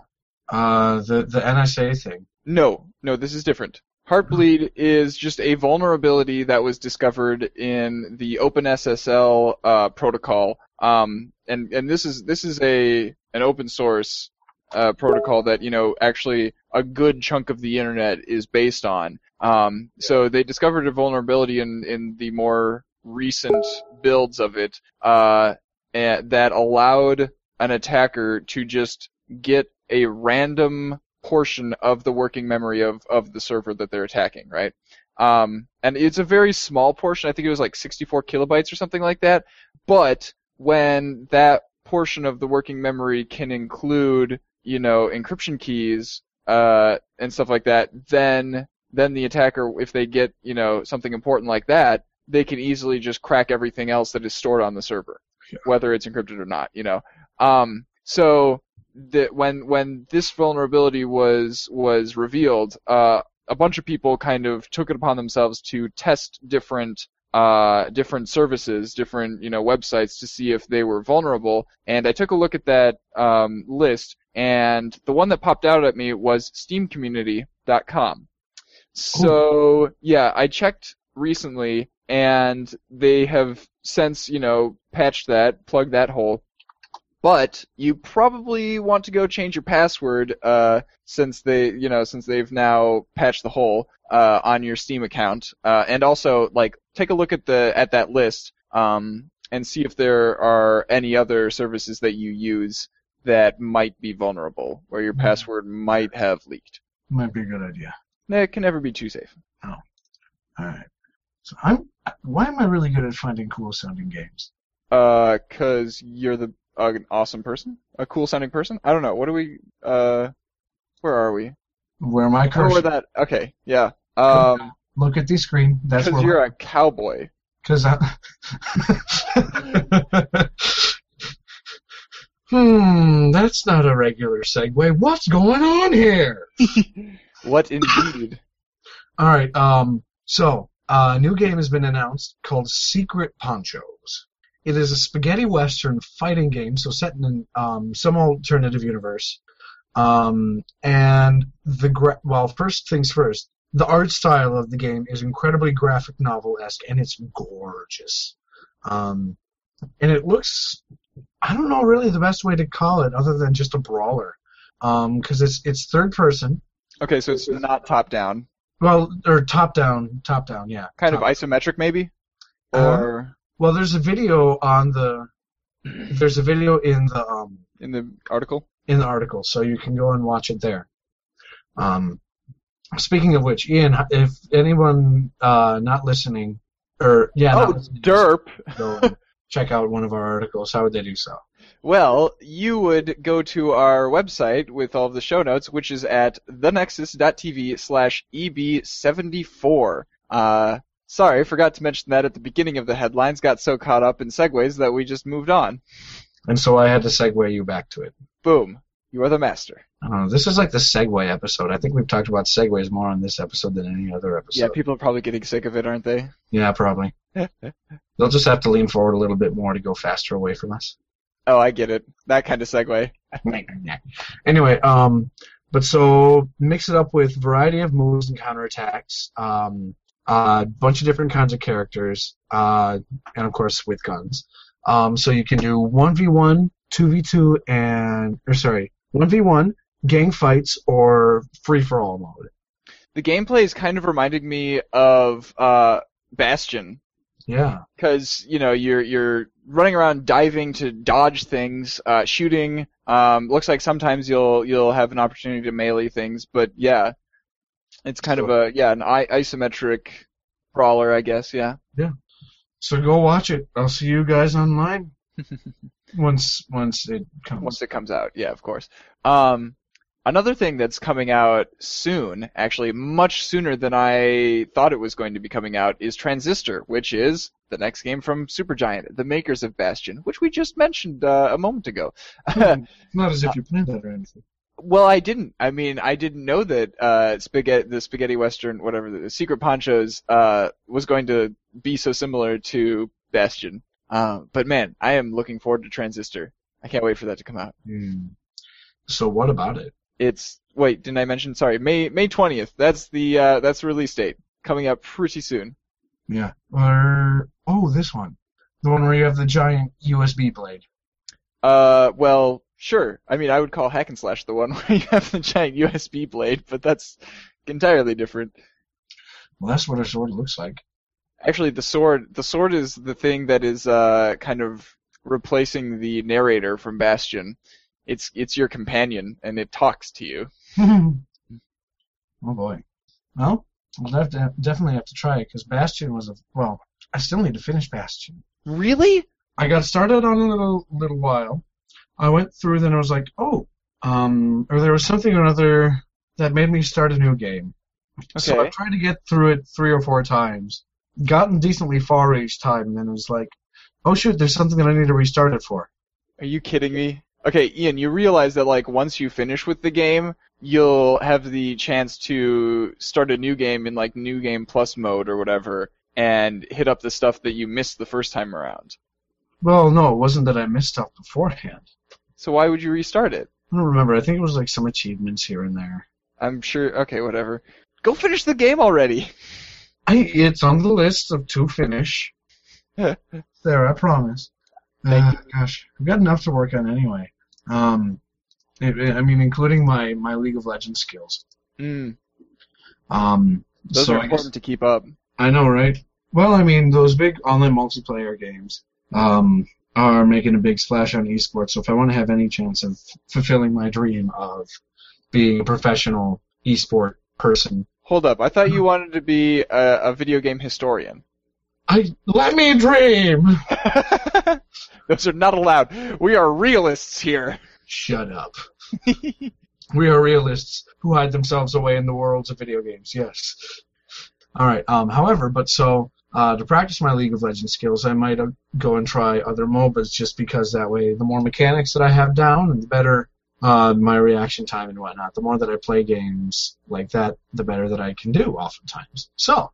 Speaker 2: uh, the the NSA thing.
Speaker 1: No, no, this is different. Heartbleed is just a vulnerability that was discovered in the OpenSSL uh, protocol, um, and and this is this is a an open source uh, protocol that you know actually a good chunk of the internet is based on. Um, so they discovered a vulnerability in in the more recent builds of it uh, that allowed an attacker to just get a random portion of the working memory of, of the server that they're attacking, right? Um, and it's a very small portion. I think it was like 64 kilobytes or something like that. But when that portion of the working memory can include, you know, encryption keys uh, and stuff like that, then then the attacker, if they get, you know, something important like that, they can easily just crack everything else that is stored on the server,
Speaker 2: Yeah.
Speaker 1: whether it's encrypted or not, you know. Um, so that when when this vulnerability was was revealed, uh, a bunch of people kind of took it upon themselves to test different uh, different services, different you know websites to see if they were vulnerable. And I took a look at that um, list, and the one that popped out at me was SteamCommunity.com. So yeah, I checked recently, and they have since you know patched that, plugged that hole. But you probably want to go change your password uh, since they, you know, since they've now patched the hole uh, on your Steam account, uh, and also like take a look at the at that list um, and see if there are any other services that you use that might be vulnerable, where your
Speaker 2: Mhm.
Speaker 1: password might have leaked.
Speaker 2: Might be a good idea.
Speaker 1: It can never be too safe.
Speaker 2: All right. So I'm. Why am I really good at finding cool sounding games?
Speaker 1: Uh, cause you're the uh, an awesome person, a cool sounding person. I don't know. What do we? Uh, where are we?
Speaker 2: Where my
Speaker 1: Oh,
Speaker 2: cursor?
Speaker 1: where that? Okay, yeah. Um,
Speaker 2: Look at the screen. That's
Speaker 1: because you're a cowboy.
Speaker 2: Because I. hmm, that's not a regular segue. What's going on here?
Speaker 1: What indeed?
Speaker 2: All right. Um. So, a new game has been announced called Secret Ponchos. It is a spaghetti western fighting game, so set in um, some alternative universe. Um, and the gra- well, first things first. The art style of the game is incredibly graphic novel esque, and it's gorgeous. Um, and it looks, I don't know really the best way to call it other than just a brawler, because it's it's third person.
Speaker 1: Okay, so it's not top down,
Speaker 2: Well, or top down, top down, yeah.
Speaker 1: kind of isometric maybe,
Speaker 2: Uh,
Speaker 1: or
Speaker 2: Well, there's a video on the. There's a video in the um
Speaker 1: in the article.
Speaker 2: in the article, so you can go and watch it there. Um, speaking of which, Ian, if anyone uh not listening, or yeah,
Speaker 1: Oh,
Speaker 2: listening,
Speaker 1: derp.
Speaker 2: go check out one of our articles. How would they do so?
Speaker 1: Well, you would go to our website with all of the show notes, which is at thenexus.tv slash EB74. Uh, sorry, forgot to mention that at the beginning of the headlines. Got so caught up in segues that we just moved on.
Speaker 2: And so I had to segue you back to it.
Speaker 1: Boom. You are the master.
Speaker 2: I don't know. This is like the segue episode. I think we've talked about segues more on this episode than any other episode.
Speaker 1: Yeah, people are probably getting sick of it, aren't they?
Speaker 2: Yeah, probably. They'll just have to lean forward a little bit more to go faster away from us.
Speaker 1: Oh, I get it. That kind of segue.
Speaker 2: anyway, um, but so mix it up with variety of moves and counterattacks, um, a bunch of different kinds of characters, uh, and of course with guns. Um, so you can do one v one, two v two, and or sorry, one v one, gang fights, or free for all mode.
Speaker 1: The gameplay is kind of reminding me of uh, Bastion,
Speaker 2: Yeah.
Speaker 1: because you know you're you're running around diving to dodge things, uh, shooting. Um, looks like sometimes you'll you'll have an opportunity to melee things, but yeah, it's kind of a yeah an I- isometric brawler, I guess. Yeah.
Speaker 2: So go watch it. I'll see you guys online once once it comes.
Speaker 1: once it comes out. Yeah, of course. Um, another thing that's coming out soon, actually much sooner than I thought it was going to be coming out, is Transistor, which is the next game from Supergiant, the makers of Bastion, which we just mentioned uh, a moment ago.
Speaker 2: Not as if you planned that or anything.
Speaker 1: well, I didn't. I mean, I didn't know that uh, spaghetti, the spaghetti western, whatever the Secret Ponchos, uh, was going to be so similar to Bastion. Uh, but man, I am looking forward to Transistor. I can't wait for that to come out.
Speaker 2: Hmm. So what about it?
Speaker 1: It's wait, didn't I mention? Sorry, May May twentieth. That's the uh, that's the release date. Coming up pretty soon.
Speaker 2: Yeah. Or oh, this one, the one where you have the giant USB blade.
Speaker 1: Uh, well, sure. I mean, I would call hack and slash the one where you have the giant USB blade, but that's entirely different.
Speaker 2: Well, that's what a sword looks like.
Speaker 1: Actually, the sword the sword is the thing that is uh kind of replacing the narrator from Bastion. It's it's your companion and it talks to you.
Speaker 2: oh boy. Well, we'll have to definitely have to try it because Bastion was a well. I still need to finish Bastion.
Speaker 1: Really?
Speaker 2: I got started on it a little little while. I went through, then I was like, oh, um, or there was something or another that made me start a new game.
Speaker 1: Okay. So.
Speaker 2: I tried to get through it three or four times, gotten decently far each time, and then it was like, oh shoot, there's something that I need to restart it for.
Speaker 1: Are you kidding me? Okay, Ian, you realize that like once you finish with the game, you'll have the chance to start a new game in like new game plus mode or whatever and hit up the stuff that you missed the first time around.
Speaker 2: Well, no, it wasn't that I missed out beforehand.
Speaker 1: So why would you restart it?
Speaker 2: I don't remember. I think it was like some achievements here and there.
Speaker 1: I'm sure okay, whatever. Go finish the game already.
Speaker 2: I, it's on the list of to finish. there, I promise.
Speaker 1: Thank
Speaker 2: Uh, gosh, I've got enough to work on anyway. Um, it, it- I mean, including my, my League of Legends skills.
Speaker 1: Mm,
Speaker 2: Um,
Speaker 1: those
Speaker 2: so
Speaker 1: are
Speaker 2: I, guess,
Speaker 1: important to keep up.
Speaker 2: I know, right? Well, I mean, those big online multiplayer games um, are making a big splash on esports. So if I want to have any chance of fulfilling my dream of being a professional esport person,
Speaker 1: Hold up, I thought you wanted to be a, a video game historian.
Speaker 2: I let me dream.
Speaker 1: Those are not allowed. We are realists here.
Speaker 2: Shut up. we are realists who hide themselves away in the worlds of video games. Yes. All right. Um. However, but so uh, to practice my League of Legends skills, I might uh, go and try other MOBAs just because that way, the more mechanics that I have down, and the better uh, my reaction time and whatnot. The more that I play games like that, the better that I can do. Oftentimes. So.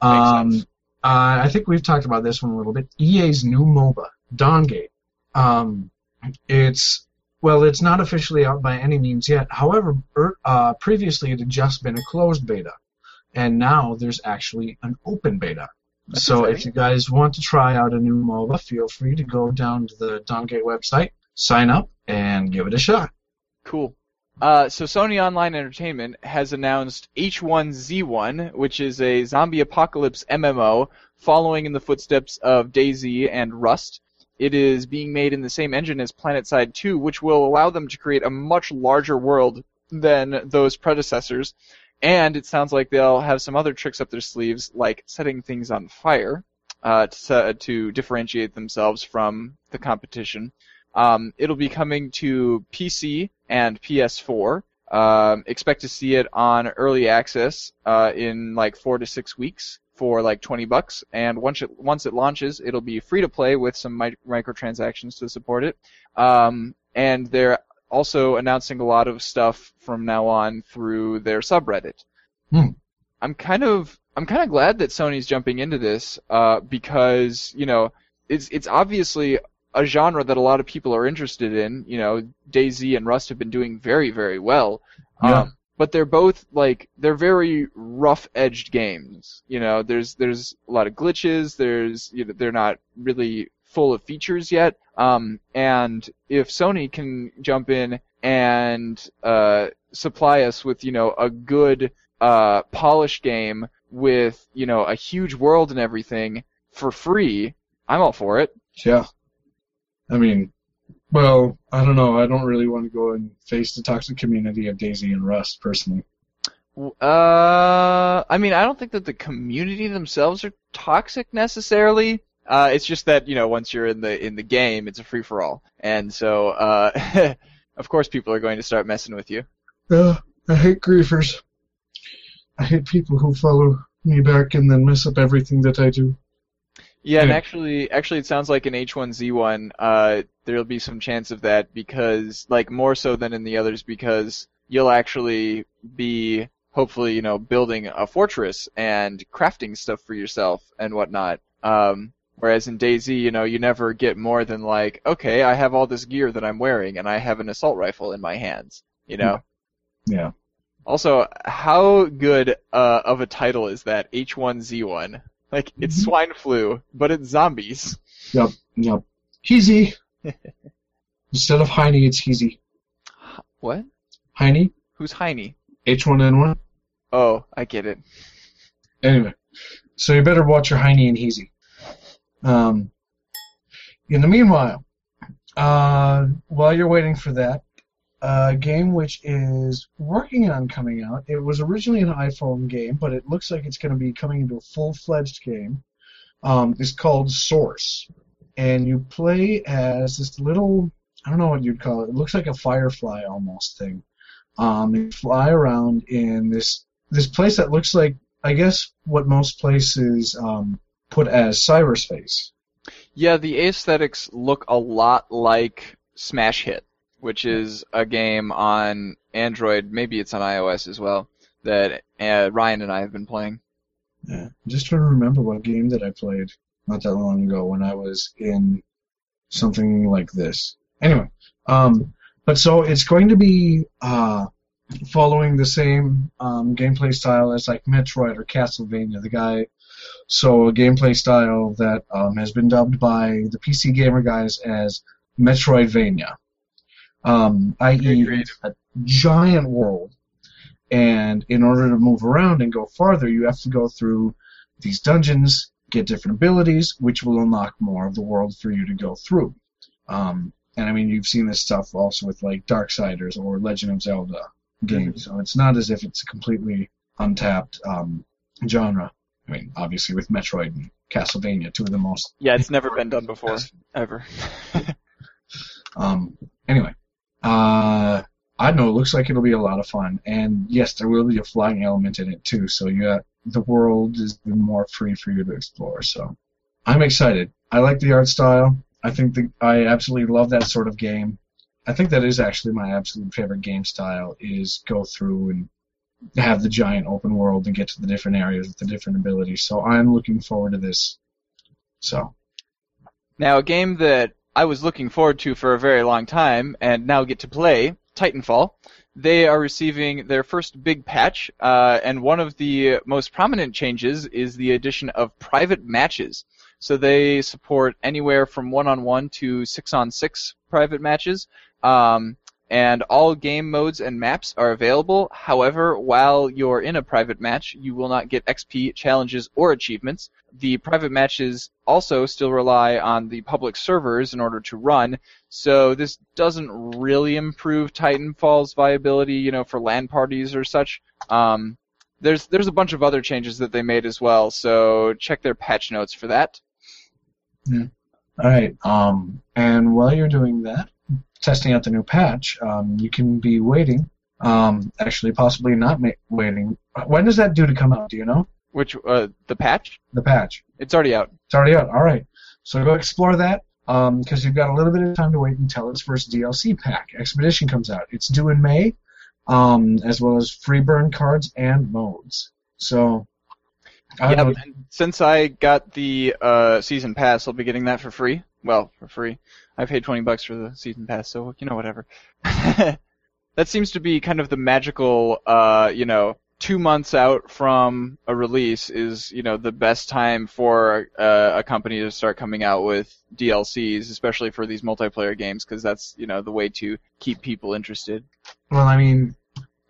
Speaker 2: Um. Uh, I think we've talked about this one a little bit. EA's new MOBA, Dawngate. Um, it's well, it's not officially out by any means yet. However, er, uh, previously it had just been a closed beta, and now there's actually an open beta.
Speaker 1: That's
Speaker 2: so
Speaker 1: exciting.
Speaker 2: if you guys want to try out a new MOBA, feel free to go down to the Dawngate website, sign up, and give it a shot.
Speaker 1: Cool. Uh, so Sony Online Entertainment has announced H1Z1, which is a zombie apocalypse MMO following in the footsteps of DayZ and Rust. It is being made in the same engine as PlanetSide 2, which will allow them to create a much larger world than those predecessors. And it sounds like they'll have some other tricks up their sleeves, like setting things on fire, uh, to, to differentiate themselves from the competition. Um, it'll be coming to PC and PS4. Um, expect to see it on early access uh, in like four to six weeks for like 20 bucks. And once it once it launches, it'll be free to play with some mi- microtransactions to support it. Um, and they're also announcing a lot of stuff from now on through their subreddit.
Speaker 2: Hmm.
Speaker 1: I'm kind of I'm kind of glad that Sony's jumping into this uh, because you know it's it's obviously a genre that a lot of people are interested in. You know, DayZ and Rust have been doing very very well.
Speaker 2: Yeah.
Speaker 1: Um, but they're both like they're very rough-edged games. You know, there's there's a lot of glitches. There's you know they're not really full of features yet. Um, and if Sony can jump in and uh, supply us with you know a good uh, polished game with you know a huge world and everything for free, I'm all for it.
Speaker 2: Yeah. I mean, well, I don't know. I don't really want to go and face the toxic community of DayZ and Rust personally.
Speaker 1: Uh, I mean, I don't think that the community themselves are toxic necessarily. Uh, it's just that you know once you're in the in the game, it's a free for all, and so uh, of course people are going to start messing with you.
Speaker 2: Yeah, I hate griefers. I hate people who follow me back and then mess up everything that I do.
Speaker 1: Yeah, and actually, actually, it sounds like in H1Z1, uh, there'll be some chance of that because, like, more so than in the others, because you'll actually be, hopefully, you know, building a fortress and crafting stuff for yourself and whatnot. Um, whereas in DayZ, you know, you never get more than like, okay, I have all this gear that I'm wearing and I have an assault rifle in my hands. You know.
Speaker 2: Yeah.
Speaker 1: Also, how good uh, of a title is that? H1Z1. Like, it's
Speaker 2: Mhm.
Speaker 1: swine flu, but it's zombies.
Speaker 2: Yep. Yep. Heezy. Instead of Heine, it's Heezy.
Speaker 1: What?
Speaker 2: Heine,
Speaker 1: Who's Heine?
Speaker 2: H1N1.
Speaker 1: Oh, I get it.
Speaker 2: Anyway, so you better watch your Heine and Heezy. Um, in the meanwhile, uh, while you're waiting for that, a game which is working on coming out. It was originally an iPhone game, but it looks like it's going to be coming into a full-fledged game. Um, it's called Source, and you play as this little I don't know what you'd call it. It looks like a firefly almost thing. Um, you fly around in this this place that looks like I guess what most places um, put as cyberspace.
Speaker 1: Yeah, the aesthetics look a lot like Smash Hit, which is a game on Android, maybe it's on iOS as well, that uh, Ryan and I have been playing.
Speaker 2: Yeah. I'm just trying to remember what game that I played not that long ago when I was in something like this. Anyway, um, but so it's going to be uh, following the same um, gameplay style as like Metroid or Castlevania. The guy, so a gameplay style that um, has been dubbed by the PC gamer guys as Metroidvania, um, i.e., a giant world, and in order to move around and go farther, you have to go through these dungeons, get different abilities, which will unlock more of the world for you to go through. Um, and I mean, you've seen this stuff also with like Darksiders or Legend of Zelda games, so it's not as if it's a completely untapped um, genre. I mean, obviously with Metroid and Castlevania, two of the most.
Speaker 1: Yeah, it's never been done before, ever.
Speaker 2: Um, anyway, uh, I don't know. It looks like it'll be a lot of fun, and yes, there will be a flying element in it too. So you yeah, the world is more free for you to explore. So I'm excited. I like the art style. I think the, I absolutely love that sort of game. I think that is actually my absolute favorite game style is go through and have the giant open world and get to the different areas with the different abilities. So I'm looking forward to this. So
Speaker 1: Now, a game that I was looking forward to for a very long time and now get to play, Titanfall. They are receiving their first big patch, uh, and one of the most prominent changes is the addition of private matches. So they support anywhere from one-on-one to six-on-six private matches. Um, and all game modes and maps are available. However, while you're in a private match, you will not get XP, challenges, or achievements. The private matches also still rely on the public servers in order to run, so this doesn't really improve Titanfall's viability, you know, for LAN parties or such. Um, there's there's a bunch of other changes that they made as well, so check their patch notes for that. Yeah.
Speaker 2: All right. Um, and while you're doing that, testing out the new patch, um, you can be waiting. Um, actually, possibly not ma- waiting. When does that due to come out? Do you know
Speaker 1: Which uh, the patch?
Speaker 2: the patch?
Speaker 1: It's already out.
Speaker 2: It's already out. All right. So go explore that because you've got a little bit of time to wait until its first DLC pack, Expedition, comes out. It's due in May, um, as well as free burn cards and modes. So I
Speaker 1: Yeah, and since I got the uh, season pass, I'll be getting that for free. Well, for free. I paid twenty bucks for the season pass, so you know whatever. that seems to be kind of the magical, uh, you know, two months out from a release is you know the best time for uh, a company to start coming out with DLCs, especially for these multiplayer games, because that's you know the way to keep people interested.
Speaker 2: Well, I mean,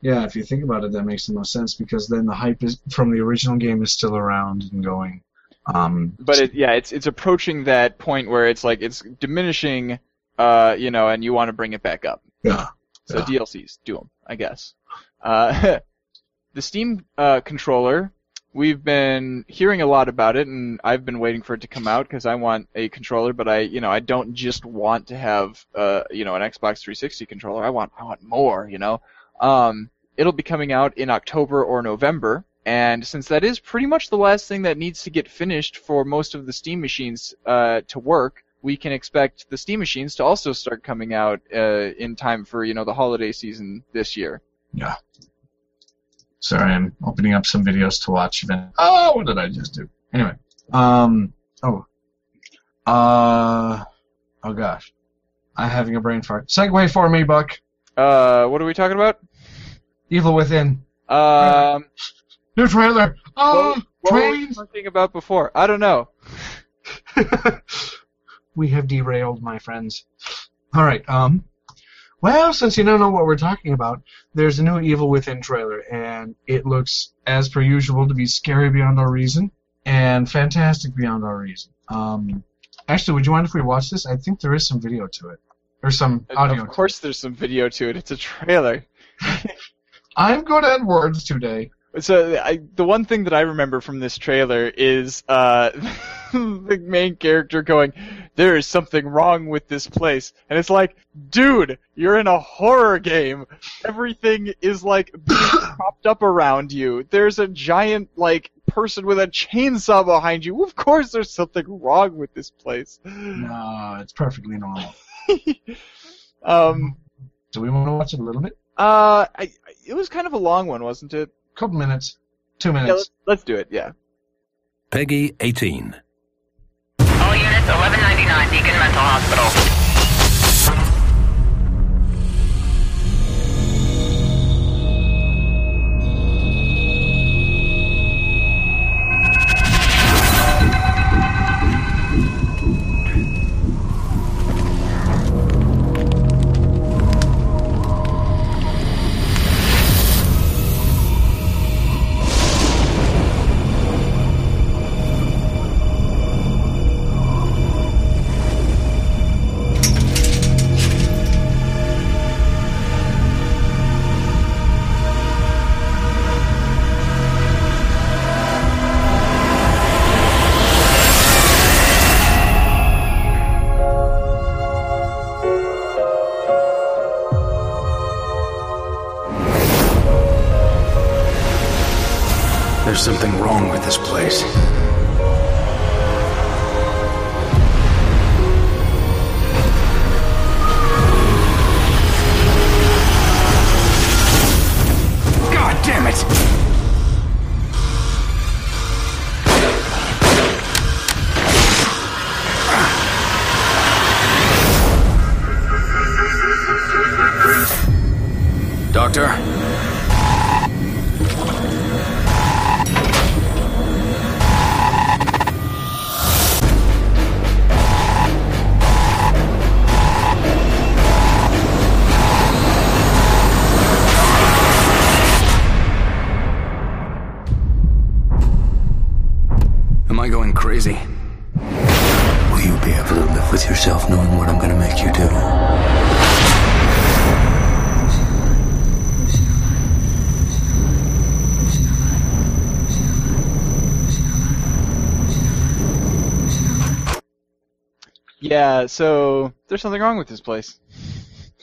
Speaker 2: yeah, if you think about it, that makes the most sense because then the hype is from the original game is still around and going. Um,
Speaker 1: but it, yeah, it's it's approaching that point where it's like it's diminishing, uh, you know, and you want to bring it back up.
Speaker 2: yeah,
Speaker 1: So
Speaker 2: Yeah.
Speaker 1: DLCs, do them, I guess. Uh, the Steam uh, controller, we've been hearing a lot about it, and I've been waiting for it to come out because I want a controller, but I, you know, I don't just want to have, uh, you know, an Xbox 360 controller. I want, I want more, you know. Um, it'll be coming out in October or November, and since that is pretty much the last thing that needs to get finished for most of the Steam machines uh, to work, we can expect the Steam machines to also start coming out uh, in time for you know the holiday season this year.
Speaker 2: yeah. Sorry, I'm opening up some videos to watch. Oh, what did I just do? Anyway, um, oh, uh, oh gosh, I'm having a brain fart. segue for me, Buck.
Speaker 1: Uh, what are we talking about?
Speaker 2: Evil Within.
Speaker 1: Um,
Speaker 2: New trailer. Oh,
Speaker 1: what, what were we talking about before? I don't know.
Speaker 2: we have derailed, my friends. All right. Um. Well, since you don't know what we're talking about, there's a new Evil Within trailer, and it looks, as per usual, to be scary beyond our reason and fantastic beyond our reason. Um. Actually, would you mind if we watch this? I think there is some video to it, or some audio.
Speaker 1: Of course, there's some video to it. It's a trailer.
Speaker 2: I'm good at words today.
Speaker 1: So I, the one thing that I remember from this trailer is uh, the main character going, "There is something wrong with this place," and it's like, dude, you're in a horror game. Everything is like propped up around you. There's a giant like person with a chainsaw behind you. Of course, there's something wrong with this place.
Speaker 2: No, it's perfectly normal.
Speaker 1: um,
Speaker 2: Do we want to watch it a little bit?
Speaker 1: uh, I, it was kind of a long one, wasn't it?
Speaker 2: Couple minutes. Two
Speaker 1: Yeah,
Speaker 2: minutes.
Speaker 1: let's, let's do it. Yeah.
Speaker 4: PEGI 18.
Speaker 6: All units 1199 Beacon Mental Hospital.
Speaker 1: Yeah. So there's something wrong with this place.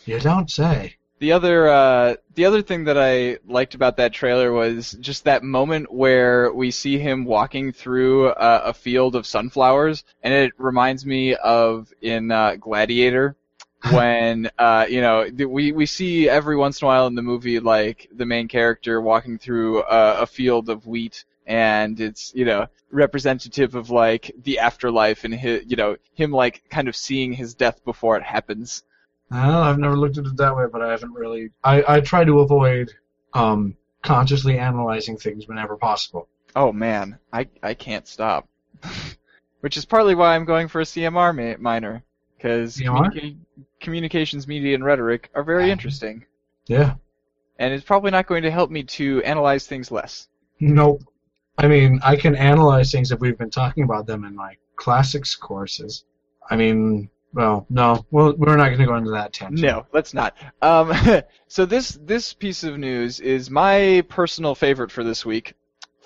Speaker 2: You don't say.
Speaker 1: The other uh, the other thing that I liked about that trailer was just that moment where we see him walking through uh, a field of sunflowers, and it reminds me of in uh, Gladiator when uh, you know we we see every once in a while in the movie like the main character walking through a, a field of wheat and it's you know representative of like the afterlife and his, you know him like kind of seeing his death before it happens.
Speaker 2: I've never looked at it that way, but I haven't really. I, I try to avoid um, consciously analyzing things whenever possible.
Speaker 1: Oh man, I I can't stop. Which is partly why I'm going for a CMR ma- minor because
Speaker 2: CMR?
Speaker 1: communications, media, and rhetoric are very interesting,
Speaker 2: Yeah.
Speaker 1: and it's probably not going to help me to analyze things less.
Speaker 2: Nope. I mean, I can analyze things if we've been talking about them in my classics courses. I mean, well, no, we're not going to go into that tangent.
Speaker 1: No, let's not. Um, so this this piece of news is my personal favorite for this week.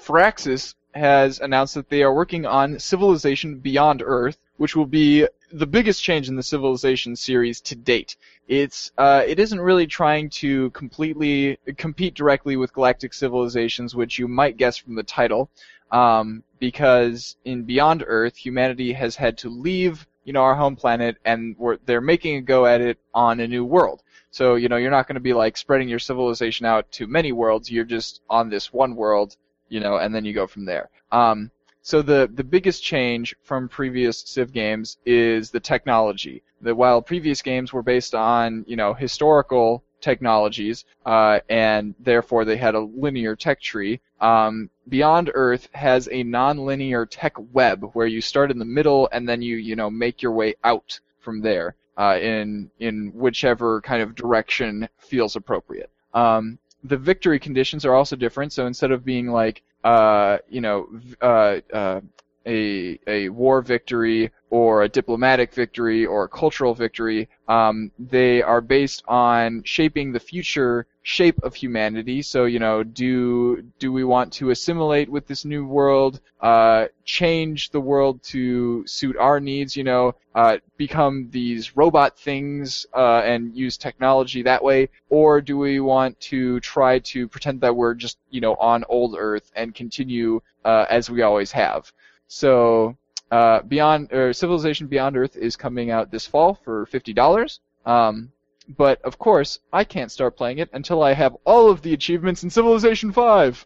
Speaker 1: Firaxis has announced that they are working on Civilization Beyond Earth, which will be the biggest change in the Civilization series to date. It's uh, it isn't really trying to completely compete directly with Galactic Civilizations, which you might guess from the title, um, because in Beyond Earth, humanity has had to leave you know our home planet, and they're making a go at it on a new world. So you know you're not going to be like spreading your civilization out to many worlds. You're just on this one world, you know, and then you go from there. Um, so the the biggest change from previous Civ games is the technology. That while previous games were based on you know historical technologies, uh, and therefore they had a linear tech tree. Um, Beyond Earth has a non-linear tech web where you start in the middle and then you you know make your way out from there uh, in in whichever kind of direction feels appropriate. Um, the victory conditions are also different. So instead of being like uh, you know uh, uh, a a war victory or a diplomatic victory or a cultural victory, um, they are based on shaping the future shape of humanity. So you know, do do we want to assimilate with this new world, uh, change the world to suit our needs? You know, uh, become these robot things uh, and use technology that way, or do we want to try to pretend that we're just you know on old Earth and continue uh, as we always have? So uh, Beyond or Civilization Beyond Earth is coming out this fall for fifty dollars. Um, but of course, I can't start playing it until I have all of the achievements in Civilization Five.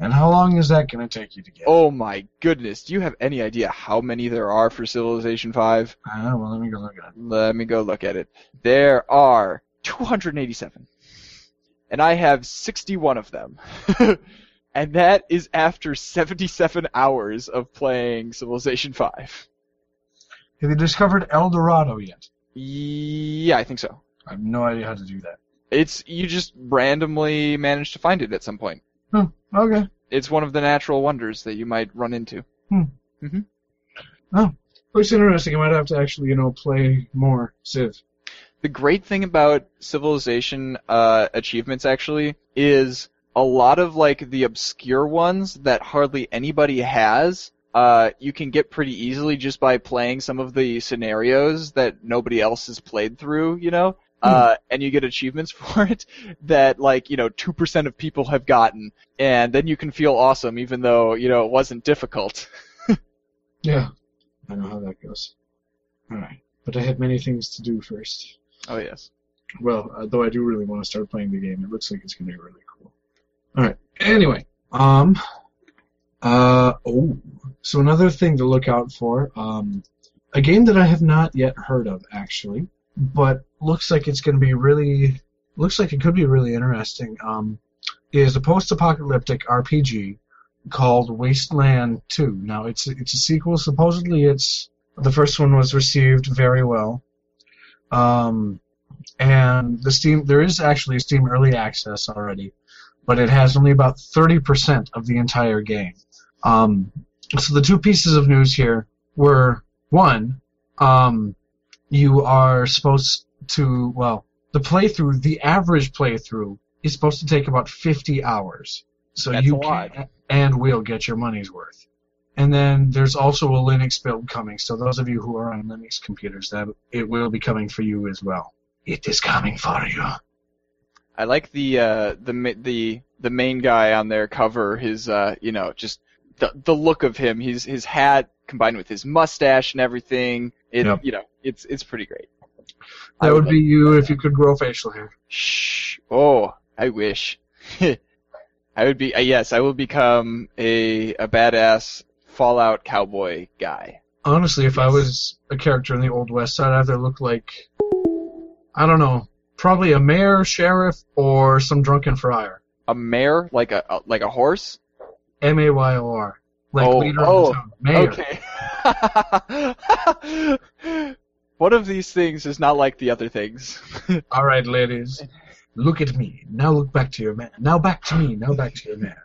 Speaker 2: And how long is that going to take you to get?
Speaker 1: Oh my goodness! Do you have any idea how many there are for Civilization Five?
Speaker 2: Ah, well, let me go look at it.
Speaker 1: Let me go look at it. There are 287, and I have 61 of them. and that is after 77 hours of playing Civilization 5.
Speaker 2: Have you discovered El Dorado yet?
Speaker 1: Yeah, I think so.
Speaker 2: I have no idea how to do that.
Speaker 1: It's you just randomly manage to find it at some point.
Speaker 2: Hmm, okay.
Speaker 1: It's one of the natural wonders that you might run into. Hmm. Mm-hmm.
Speaker 2: Oh, looks interesting. I might have to actually, you know, play more Civ.
Speaker 1: The great thing about Civilization uh, achievements actually is a lot of like the obscure ones that hardly anybody has. Uh, you can get pretty easily just by playing some of the scenarios that nobody else has played through, you know. Uh, and you get achievements for it that like you know two percent of people have gotten, and then you can feel awesome even though you know it wasn't difficult.
Speaker 2: Yeah. I know how that goes. Alright. But I have many things to do first.
Speaker 1: Oh yes.
Speaker 2: Well, uh, though I do really want to start playing the game. It looks like it's going to be really cool. Alright. Anyway. Um. Uh. Oh. So another thing to look out for. Um. A game that I have not yet heard of, actually, but looks like it's going to be really. Looks like it could be really interesting. Um. Is a post-apocalyptic RPG called Wasteland 2. Now it's it's a sequel. Supposedly it's the first one was received very well. Um, and the Steam there is actually Steam early access already, but it has only about 30% of the entire game. Um, so the two pieces of news here were one, um, you are supposed to well the playthrough the average playthrough is supposed to take about 50 hours. So
Speaker 1: That's
Speaker 2: you can and will get your money's worth. And then there's also a Linux build coming. So those of you who are on Linux computers, that it will be coming for you as well. It is coming for you.
Speaker 1: I like the uh, the the the main guy on their cover. His uh, you know just the the look of him. His his hat combined with his mustache and everything. It
Speaker 2: Yep.
Speaker 1: you know it's it's pretty great.
Speaker 2: That would
Speaker 1: would
Speaker 2: be you if you could grow facial hair.
Speaker 1: Shh. Oh, I wish. I would be. Uh, yes, I will become a a badass Fallout cowboy guy.
Speaker 2: Honestly, if I was a character in the Old West, I'd either look like, I don't know, probably a mayor, sheriff, or some drunken friar.
Speaker 1: A mayor, like a, a like a horse.
Speaker 2: M A Y O R. Like
Speaker 1: Oh,
Speaker 2: leader
Speaker 1: oh,
Speaker 2: of the town. Mayor.
Speaker 1: Okay. One of these things is not like the other things.
Speaker 2: All right, ladies. Look at me. Now look back to your man. Now back to me. Now back to your man.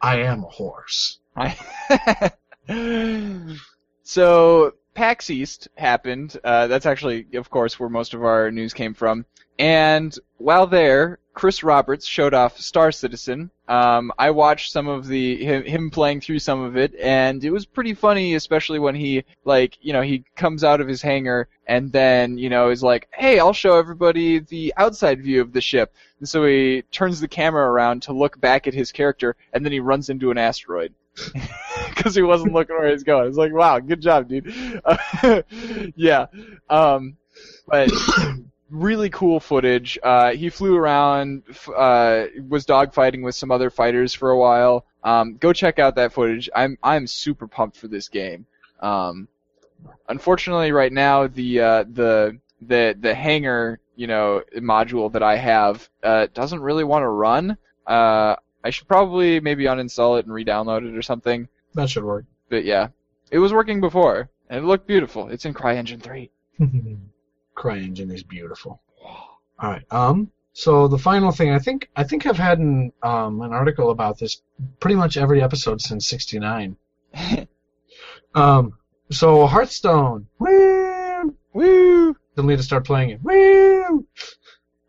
Speaker 2: I am a horse.
Speaker 1: I- so PAX East happened. Uh, that's actually, of course, where most of our news came from. And while there, Chris Roberts showed off Star Citizen. Um, I watched some of the him, him playing through some of it, and it was pretty funny, especially when he like you know he comes out of his hangar and then you know is like, hey, I'll show everybody the outside view of the ship. And so he turns the camera around to look back at his character, and then he runs into an asteroid because he wasn't looking where he's going. It's like, wow, good job, dude. Uh, yeah, um, but really cool footage. Uh, he flew around, uh, was dogfighting with some other fighters for a while. Um, go check out that footage. I'm I'm super pumped for this game. Um, unfortunately, right now the uh, the the the hangar you know module that I have uh, doesn't really want to run. Uh, I should probably maybe uninstall it and re-download it or something.
Speaker 2: That should work.
Speaker 1: But yeah, it was working before and it looked beautiful. It's in CryEngine 3.
Speaker 2: CryEngine is beautiful. All right. Um. So the final thing, I think, I think I've had an um an article about this pretty much every episode since '69. Um. So Hearthstone. Woo!
Speaker 1: Woo!
Speaker 2: Then need to start playing it. Woo!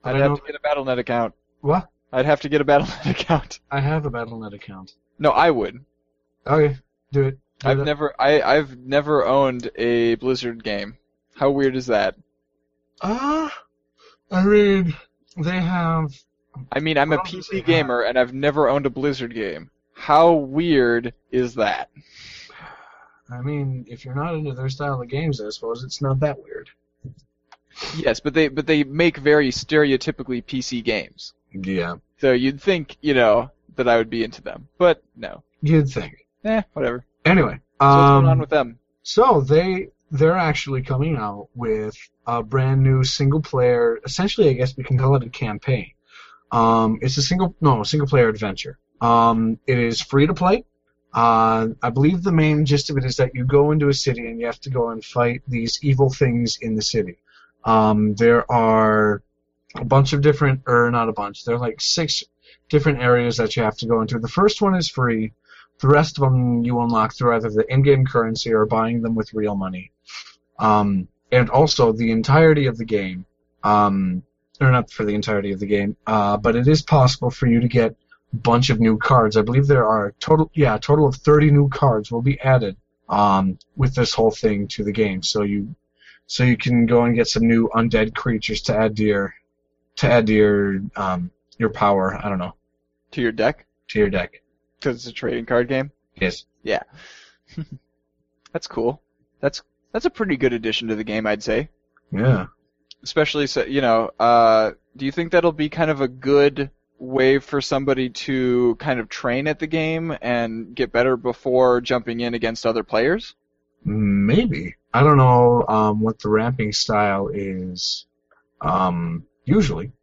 Speaker 1: I'd have
Speaker 2: know.
Speaker 1: to get a BattleNet account.
Speaker 2: What?
Speaker 1: I'd have to get a BattleNet account.
Speaker 2: I have a BattleNet account.
Speaker 1: No, I would.
Speaker 2: Okay, do it. Do
Speaker 1: I've
Speaker 2: it.
Speaker 1: never I I've never owned a Blizzard game. How weird is that?
Speaker 2: Ah, I mean, they have.
Speaker 1: I mean, I'm a
Speaker 2: What else do they
Speaker 1: PC gamer and I've never owned a Blizzard game. How weird is that?
Speaker 2: I mean, if you're not into their style of games, I suppose it's not that weird.
Speaker 1: Yes, but they but they make very stereotypically PC games.
Speaker 2: Yeah,
Speaker 1: So you'd think, you know, that I would be into them. But no.
Speaker 2: you'd think.
Speaker 1: Eh, whatever.
Speaker 2: Anyway,
Speaker 1: So what's
Speaker 2: um,
Speaker 1: going on with them?
Speaker 2: So they they're actually coming out with a brand new single player. Essentially, I guess we can call it a campaign. Um, it's a single no single player adventure. Um, it is free to play. Uh, I believe the main gist of it is that you go into a city and you have to go and fight these evil things in the city. Um, there are a bunch of different, or not a bunch. There are like six different areas that you have to go into. The first one is free. The rest of them you unlock through either the in-game currency or buying them with real money. Um, and also the entirety of the game, um, or not for the entirety of the game, uh, but it is possible for you to get a bunch of new cards. I believe there are total, yeah, a total of 30 new cards will be added um, with this whole thing to the game. So you, so you can go and get some new undead creatures to add to your, to add to your, um, your power. I don't know,
Speaker 1: To your deck?
Speaker 2: to your deck.
Speaker 1: Because it's a trading card game?
Speaker 2: Yes.
Speaker 1: Yeah. That's cool. That's that's a pretty good addition to the game, I'd say.
Speaker 2: Yeah.
Speaker 1: Especially, so, you know, uh, do you think that'll be kind of a good way for somebody to kind of train at the game and get better before jumping in against other players?
Speaker 2: Maybe. I don't know um, what the ramping style is. Um, usually,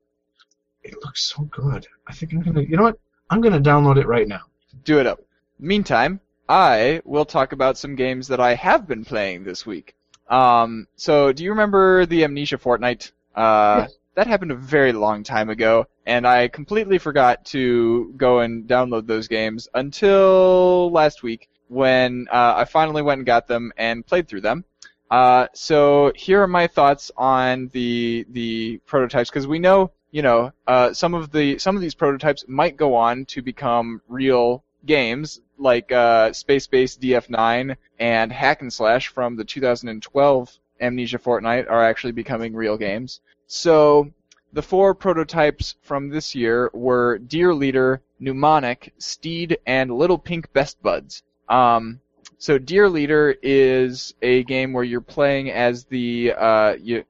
Speaker 2: it looks so good. I think I'm gonna. You know what? I'm gonna download it right now.
Speaker 1: Do it up. Meantime, I will talk about some games that I have been playing this week. Um, so, do you remember the Amnesia Fortnight? Uh,
Speaker 2: Yes.
Speaker 1: That happened a very long time ago, and I completely forgot to go and download those games until last week when uh, I finally went and got them and played through them. Uh, so here are my thoughts on the the prototypes because we know you know uh, some of the some of these prototypes might go on to become real games like uh, Space Base DF9 and Hack and Slash from the 2012 Amnesia Fortnight are actually becoming real games. So the four prototypes from this year were Dear Leader, Mnemonic, Steed, and Little Pink Best Buds. Um, so Dear Leader is a game where you're playing as the uh, you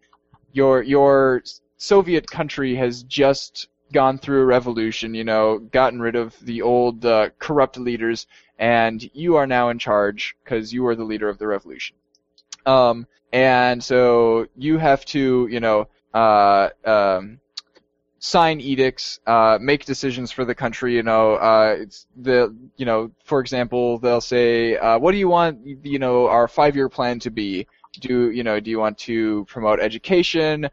Speaker 1: your your Soviet country has just gone through a revolution, you know, gotten rid of the old uh, corrupt leaders, and you are now in charge because you are the leader of the revolution. Um, and so you have to, you know, uh, um, sign edicts, uh, make decisions for the country. You know, uh, it's the, you know, for example, they'll say, uh, "What do you want, you know, our five-year plan to be?" Do you know? Do you want to promote education,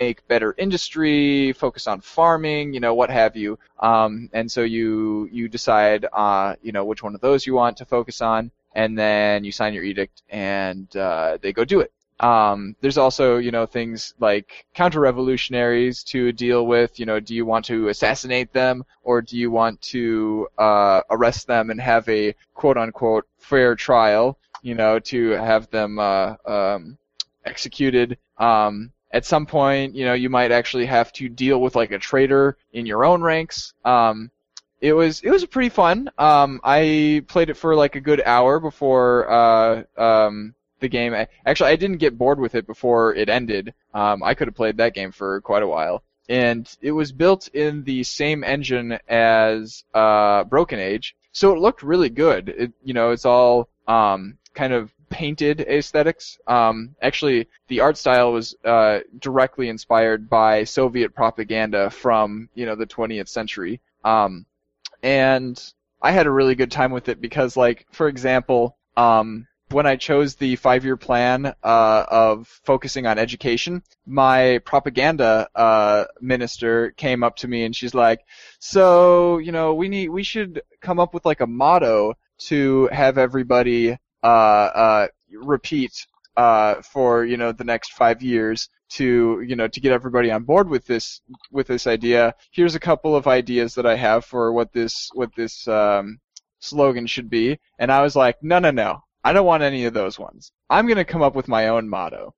Speaker 1: make better industry, focus on farming, you know, what have you? Um, and so you you decide, uh, you know, which one of those you want to focus on, and then you sign your edict, and uh, they go do it. Um, there's also, you know, things like counter-revolutionaries to deal with. You know, do you want to assassinate them, or do you want to uh, arrest them and have a quote-unquote fair trial? You know, to have them uh, um, executed. Um, at some point, you know, you might actually have to deal with like a traitor in your own ranks. Um, it was it was pretty fun. Um, I played it for like a good hour before uh, um, the game. Actually, I didn't get bored with it before it ended. Um, I could have played that game for quite a while. And it was built in the same engine as uh, Broken Age, so it looked really good. It, you know, it's all um, kind of painted aesthetics. Um, actually, the art style was uh, directly inspired by Soviet propaganda from you know the 20th century. Um, and I had a really good time with it because, like, for example, um, when I chose the five-year plan uh, of focusing on education, my propaganda uh, minister came up to me and she's like, "So, you know, we need, we should come up with like a motto to have everybody uh, uh, repeat uh, for you know the next five years to you know to get everybody on board with this with this idea. Here's a couple of ideas that I have for what this what this um, slogan should be, and I was like, no, no, no, I don't want any of those ones. I'm gonna come up with my own motto,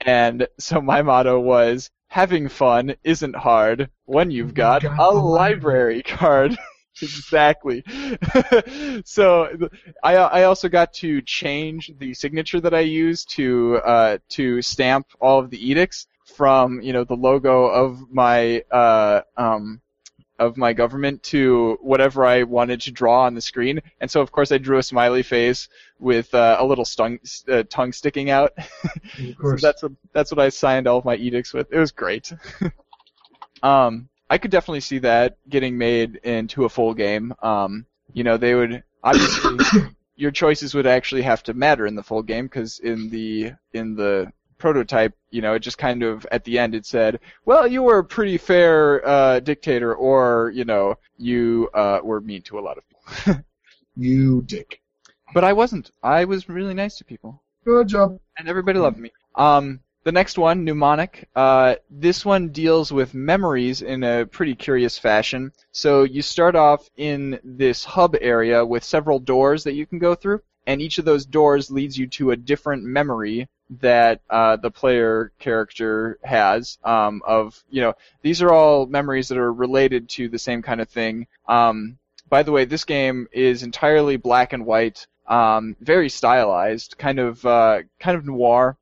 Speaker 1: and so my motto was. Having fun isn't hard when you've got,
Speaker 2: got
Speaker 1: a
Speaker 2: a
Speaker 1: library card. exactly. so I I also got to change the signature that I use to uh, to stamp all of the edicts from you know the logo of my uh, um, of my government to whatever I wanted to draw on the screen. And so of course I drew a smiley face with uh, a little stung, uh, tongue sticking out.
Speaker 2: Of
Speaker 1: So
Speaker 2: course.
Speaker 1: that's what that's what I signed all of my edicts with. It was great. um, I could definitely see that getting made into a full game. Um, you know, they would obviously your choices would actually have to matter in the full game because in the in the prototype, you know, it just kind of at the end it said, "Well, you were a pretty fair uh, dictator," or you know, you uh, were mean to a lot of people.
Speaker 2: you dick.
Speaker 1: but I wasn't. I was really nice to people
Speaker 2: Good job.
Speaker 1: and everybody loved me. Um, the next one, mnemonic. Uh, this one deals with memories in a pretty curious fashion. So you start off in this hub area with several doors that you can go through, and each of those doors leads you to a different memory that uh, the player character has. Um, of you know, these are all memories that are related to the same kind of thing. Um, by the way, this game is entirely black and white, um, very stylized, kind of uh, kind of noir.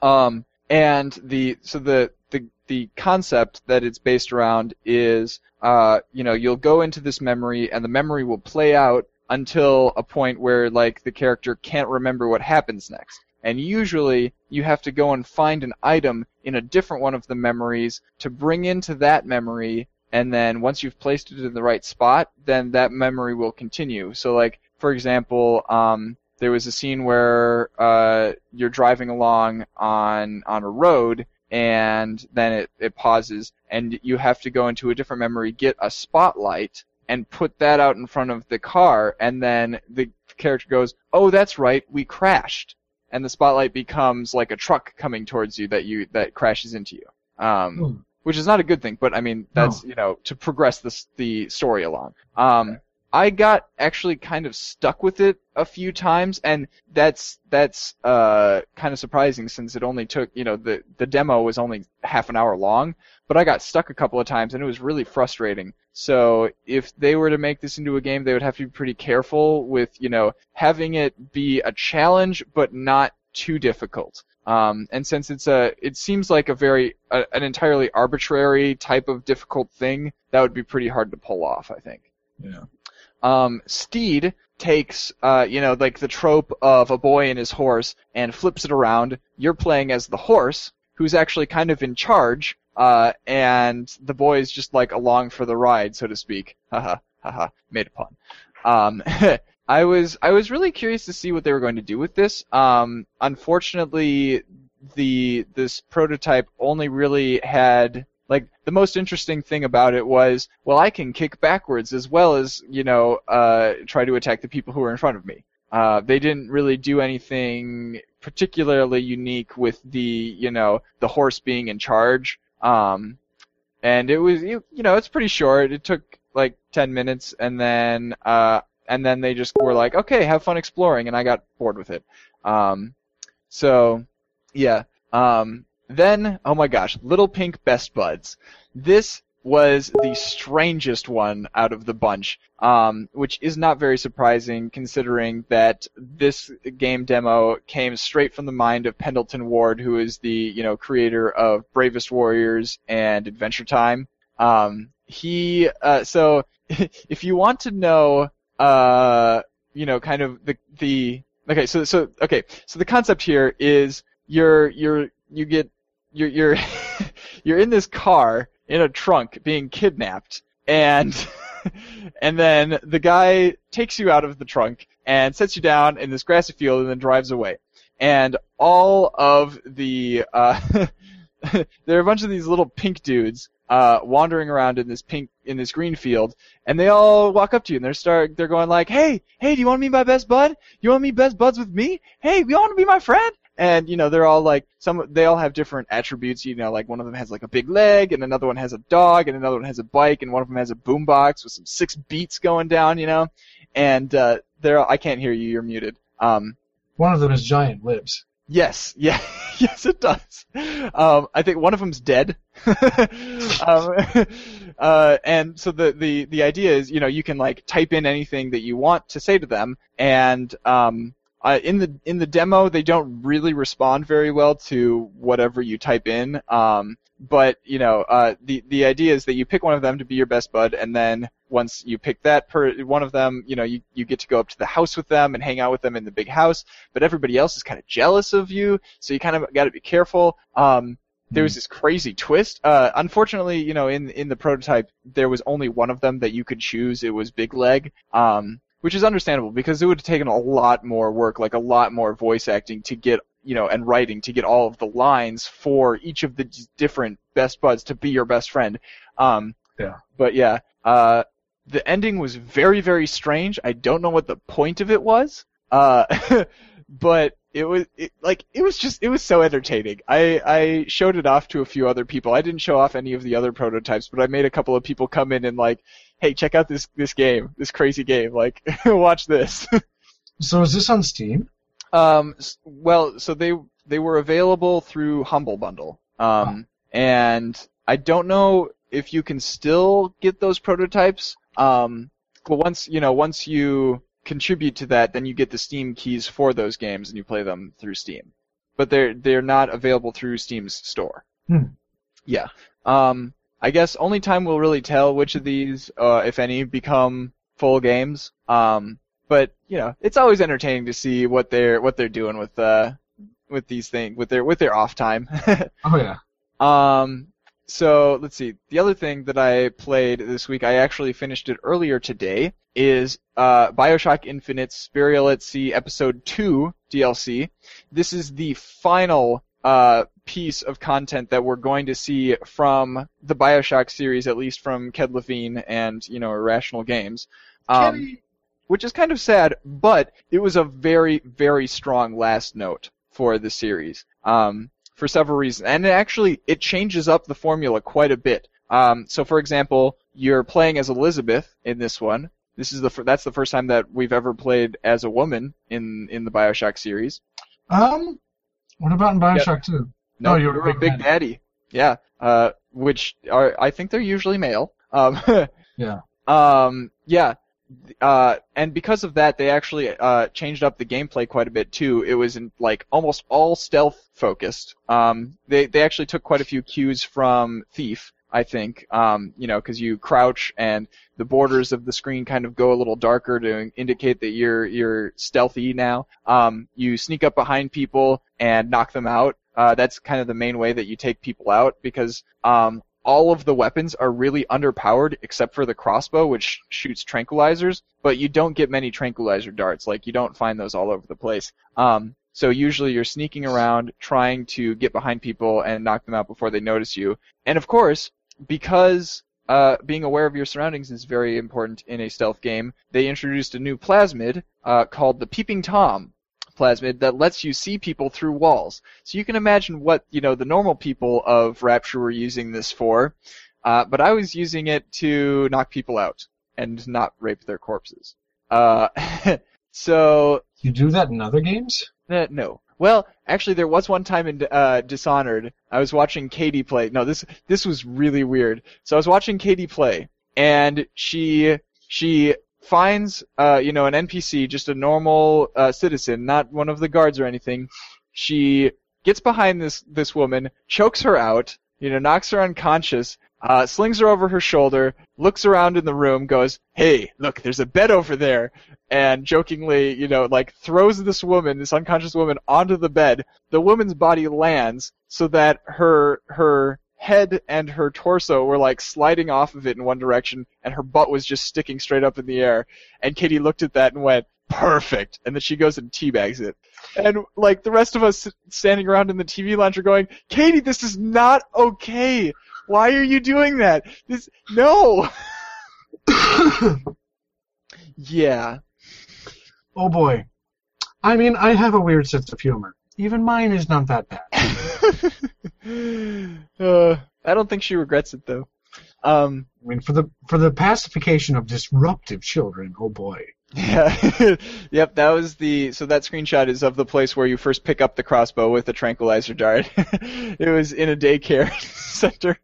Speaker 1: Um, and the so the the the concept that it's based around is uh, you know you'll go into this memory and the memory will play out until a point where like the character can't remember what happens next. And usually you have to go and find an item in a different one of the memories to bring into that memory and then once you've placed it in the right spot, then that memory will continue. So like for example, um, there was a scene where uh, you're driving along on on a road and then it, it pauses and you have to go into a different memory, get a spotlight and put that out in front of the car and then the character goes, "Oh, that's right, we crashed." And the spotlight becomes like a truck coming towards you that you that crashes into you. Um,
Speaker 2: Hmm.
Speaker 1: which is not a good thing, but I mean that's you know to progress the the story along. Um, I got actually kind of stuck with it a few times, and that's that's uh, kind of surprising since it only took you know the the demo was only half an hour long, but I got stuck a couple of times and it was really frustrating. So if they were to make this into a game, they would have to be pretty careful with you know having it be a challenge but not too difficult. Um, and since it's a, it seems like a very, a, an entirely arbitrary type of difficult thing, that would be pretty hard to pull off, I think.
Speaker 2: Yeah.
Speaker 1: Um, Steed takes, uh, you know, like the trope of a boy and his horse and flips it around. You're playing as the horse, who's actually kind of in charge, uh, and the boy is just like along for the ride, so to speak. Haha, haha, made a pun. Um, I was I was really curious to see what they were going to do with this. Um, unfortunately, the this prototype only really had like the most interesting thing about it was well I can kick backwards as well as you know uh, try to attack the people who are in front of me. Uh, they didn't really do anything particularly unique with the you know the horse being in charge. Um, and it was you, you know it's pretty short. It took like 10 minutes and then uh, and then they just were like, okay, have fun exploring, and I got bored with it. Um, so, yeah. Um, then, oh my gosh, Little Pink Best Buds. This was the strangest one out of the bunch, um, which is not very surprising considering that this game demo came straight from the mind of Pendleton Ward, who is the you know creator of Bravest Warriors and Adventure Time. Um, he uh, so if you want to know uh, you know, kind of the the okay. So so okay. So the concept here is you're you're you get you're you're you're in this car in a trunk being kidnapped and and then the guy takes you out of the trunk and sets you down in this grassy field and then drives away. And all of the uh, there are a bunch of these little pink dudes uh, wandering around in this pink in this green field, and they all walk up to you and they're start they're going like, "Hey, hey, do you want to be my best bud? You want to be best buds with me? Hey, you want to be my friend?" And you know they're all like some they all have different attributes. You know, like one of them has like a big leg, and another one has a dog, and another one has a bike, and one of them has a boombox with some six beats going down. You know, and uh, they're I can't hear you. You're muted. Um,
Speaker 2: One of them is giant lips.
Speaker 1: Yes, yeah, yes, it does. Um, I think one of them's dead. um, uh, and so the, the, the idea is, you know, you can like type in anything that you want to say to them, and um, uh, in the in the demo they don't really respond very well to whatever you type in. Um, but you know, uh, the the idea is that you pick one of them to be your best bud, and then once you pick that per one of them, you know, you, you get to go up to the house with them and hang out with them in the big house. But everybody else is kind of jealous of you, so you kind of got to be careful. Um, there was this crazy twist. Uh, unfortunately, you know, in in the prototype, there was only one of them that you could choose. It was Big Leg. Um, which is understandable because it would have taken a lot more work, like a lot more voice acting to get, you know, and writing to get all of the lines for each of the d- different best buds to be your best friend. Um,
Speaker 2: Yeah.
Speaker 1: But yeah, uh, the ending was very, very strange. I don't know what the point of it was. Uh, but it was it, like it was just it was so entertaining. I I showed it off to a few other people. I didn't show off any of the other prototypes, but I made a couple of people come in and like, hey, check out this this game, this crazy game. Like, watch this.
Speaker 2: So is this on Steam?
Speaker 1: um, well, so they they were available through Humble Bundle. Um, and I don't know if you can still get those prototypes. Um, but once you know, once you contribute to that, then you get the Steam keys for those games and you play them through Steam. But they're they're not available through Steam's store.
Speaker 2: Hmm.
Speaker 1: Yeah. Um, I guess only time will really tell which of these, uh, if any, become full games. Um, but you know, it's always entertaining to see what they're what they're doing with uh with these things with their with their off time.
Speaker 2: Oh yeah.
Speaker 1: Um, so let's see. The other thing that I played this week, I actually finished it earlier today, is uh, Bioshock Infinite's Burial at Sea Episode 2 DLC. This is the final uh, piece of content that we're going to see from the Bioshock series, at least from Ken Levine and, you know, Irrational Games. Um, which is kind of sad, but it was a very, very strong last note for the series. Um, for several reasons. And it actually, it changes up the formula quite a bit. Um, so for example, you're playing as Elizabeth in this one. This is the fir- that's the first time that we've ever played as a woman in in the BioShock series.
Speaker 2: Um, what about in Bioshock 2?
Speaker 1: No,
Speaker 2: Oh, you're
Speaker 1: you're
Speaker 2: a
Speaker 1: a big daddy. Yeah. Uh, which are I think they're usually male. Um,
Speaker 2: Yeah.
Speaker 1: Um, yeah. Uh, and because of that, they actually uh, changed up the gameplay quite a bit too. It was in, like almost all stealth focused. Um, they they actually took quite a few cues from Thief, I think. Um, you know, because you crouch and the borders of the screen kind of go a little darker to indicate that you're you're stealthy now. Um, you sneak up behind people and knock them out. Uh, that's kind of the main way that you take people out because um, all of the weapons are really underpowered except for the crossbow, which shoots tranquilizers, but you don't get many tranquilizer darts. Like you don't find those all over the place. Um, so usually you're sneaking around trying to get behind people and knock them out before they notice you. And of course, because uh, being aware of your surroundings is very important in a stealth game, they introduced a new plasmid uh, called the Peeping Tom plasmid that lets you see people through walls. So you can imagine what you know the normal people of Rapture were using this for, uh, but I was using it to knock people out and not rape their corpses. Uh, so
Speaker 2: You do that in other games?
Speaker 1: uh, no. Well, actually, there was one time in uh, Dishonored. I was watching Katie play. No, this this was really weird. So I was watching Katie play, and she she finds uh, you know an NPC, just a normal uh, citizen, not one of the guards or anything. She gets behind this this woman, chokes her out, you know, knocks her unconscious, uh, slings her over her shoulder, looks around in the room, goes, "Hey, look, there's a bed over there," and jokingly, you know, like throws this woman, this unconscious woman, onto the bed. The woman's body lands so that her her head and her torso were like sliding off of it in one direction, and her butt was just sticking straight up in the air. And Katie looked at that and went, "Perfect," and then she goes and teabags it. And like the rest of us standing around in the TV lounge are going, "Katie, this is not okay. Why are you doing that? This no." yeah.
Speaker 2: Oh boy. I mean, I have a weird sense of humor. Even mine is not that bad.
Speaker 1: uh, I don't think she regrets it though. Um,
Speaker 2: I mean, for the for the pacification of disruptive children, oh boy.
Speaker 1: yeah. yep, that was the so that screenshot is of the place where you first pick up the crossbow with the tranquilizer dart. it was in a daycare center.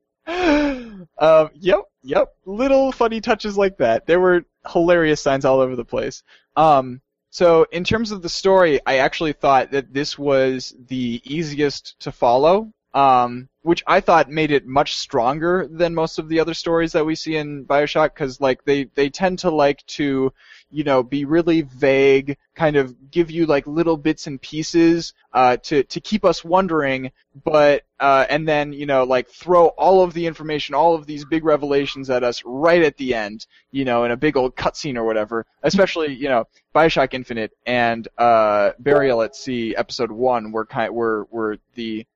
Speaker 1: Um, yep, yep. Little funny touches like that. There were hilarious signs all over the place. Um, so in terms of the story, I actually thought that this was the easiest to follow, um, which I thought made it much stronger than most of the other stories that we see in Bioshock, because like they they tend to like to, you know, be really vague, kind of give you like little bits and pieces uh, to to keep us wondering, but uh, and then you know like throw all of the information, all of these big revelations at us right at the end, you know, in a big old cutscene or whatever. Especially you know Bioshock Infinite and uh, Burial at Sea Episode One were kind were were the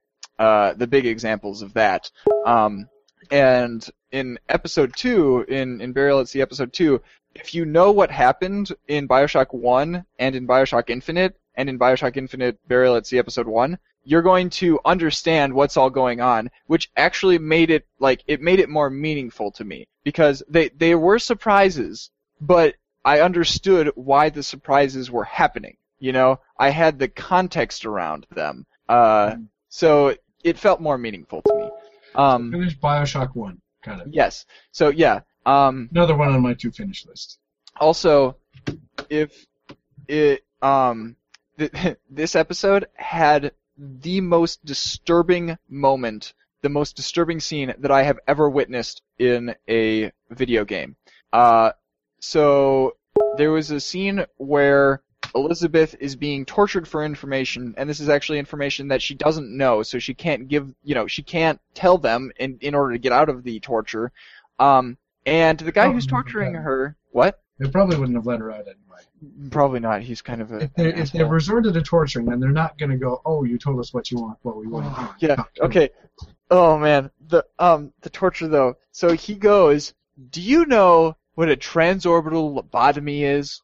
Speaker 1: uh, the big examples of that. Um, and in Episode Two, in in Burial at Sea Episode Two, if you know what happened in Bioshock One and in Bioshock Infinite and in Bioshock Infinite Burial at Sea Episode One, you're going to understand what's all going on, which actually made it like it made it more meaningful to me because they they were surprises, but I understood why the surprises were happening. You know, I had the context around them, uh, so it felt more meaningful to me. Um,
Speaker 2: Finish Bioshock 1. Got it.
Speaker 1: yes. So yeah. Um,
Speaker 2: Another one on my to finish list.
Speaker 1: also, if it um th- this episode had the most disturbing moment, the most disturbing scene that I have ever witnessed in a video game. Uh, so there was a scene where Elizabeth is being tortured for information, and this is actually information that she doesn't know, so she can't give, you know, she can't tell them in in order to get out of the torture. Um, and the guy
Speaker 2: Oh,
Speaker 1: who's torturing her, what?
Speaker 2: They probably wouldn't have let her out anyway.
Speaker 1: Probably not. He's kind of a.
Speaker 2: If they
Speaker 1: an
Speaker 2: if they
Speaker 1: asshole.
Speaker 2: resorted to torturing, then they're not going to go. Oh, you told us what you want, what we want.
Speaker 1: Yeah.
Speaker 2: Talk to 'em.
Speaker 1: Okay. Oh man, the um the torture though. So he goes, "Do you know what a transorbital lobotomy is?"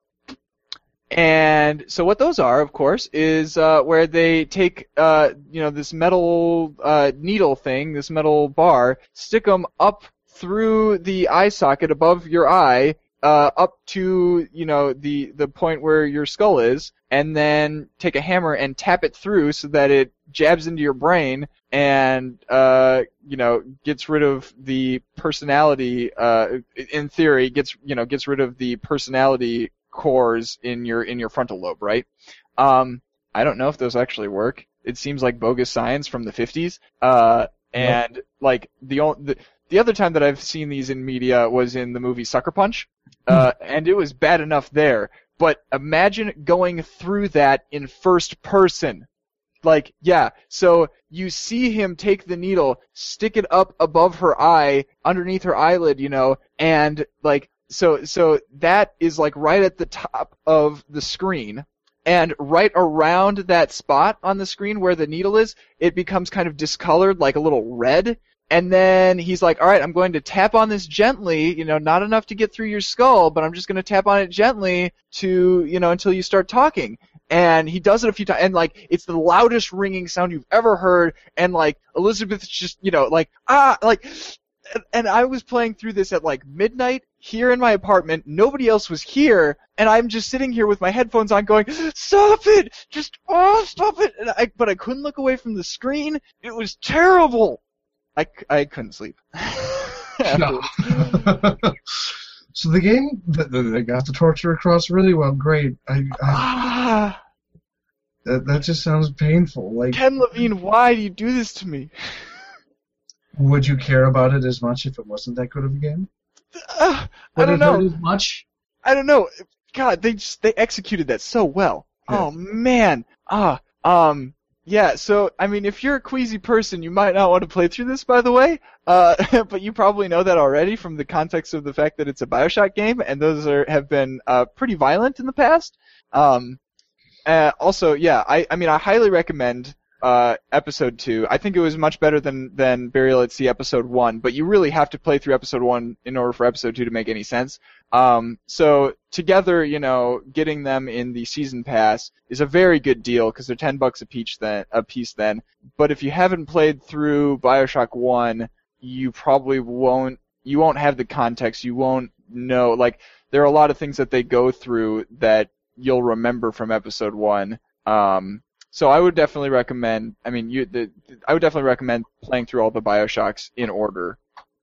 Speaker 1: And so what those are, of course, is uh, where they take uh, you know this metal uh, needle thing, this metal bar, stick them up through the eye socket above your eye, uh, up to you know the the point where your skull is, and then take a hammer and tap it through so that it jabs into your brain and uh, you know gets rid of the personality. Uh, in theory, gets you know gets rid of the personality cores in your in your frontal lobe, right? Um, I don't know if those actually work. It seems like bogus science from the 50s. Uh, and like the, the the other time that I've seen these in media was in the movie Sucker Punch, uh, and it was bad enough there. But imagine going through that in first person. Like, yeah, so you see him take the needle, stick it up above her eye, underneath her eyelid, you know, and like, so, so that is like right at the top of the screen, and right around that spot on the screen where the needle is, it becomes kind of discolored, like a little red. And then he's like, all right, I'm going to tap on this gently, you know, not enough to get through your skull, but I'm just going to tap on it gently to, you know, until you start talking. And he does it a few times, and like, it's the loudest ringing sound you've ever heard, and like, Elizabeth's just, you know, like, ah, like, and- and I was playing through this at like midnight here in my apartment. Nobody else was here, and I'm just sitting here with my headphones on, going, "Stop it! Just oh, stop it!" And I, but I couldn't look away from the screen. It was terrible. I, I couldn't sleep.
Speaker 2: No. so the game, th- th- they got the torture across really well. Great. I, I,
Speaker 1: Ah,
Speaker 2: that, that just sounds painful. Like,
Speaker 1: Ken Levine, why do you do this to me?
Speaker 2: would you care about it as much if it wasn't that good of a game?
Speaker 1: Ah, I don't know.
Speaker 2: much?
Speaker 1: I don't know. God, they just they executed that so well.
Speaker 2: Yeah.
Speaker 1: Oh man. Ah, um, yeah. So I mean, if you're a queasy person, you might not want to play through this, by the way. Uh, but you probably know that already from the context of the fact that it's a Bioshock game, and those are have been uh, pretty violent in the past. Um, uh, also, yeah, I I mean, I highly recommend uh, episode two. I think it was much better than than Burial at Sea episode one, but you really have to play through episode one in order for episode two to make any sense. Um, so together, you know, getting them in the season pass is a very good deal because they're ten bucks a piece then. A piece then. But if you haven't played through Bioshock One, you probably won't. You won't have the context. You won't know. Like there are a lot of things that they go through that you'll remember from episode one. Um, so I would definitely recommend. I mean, you. The, I would definitely recommend playing through all the Bioshocks in order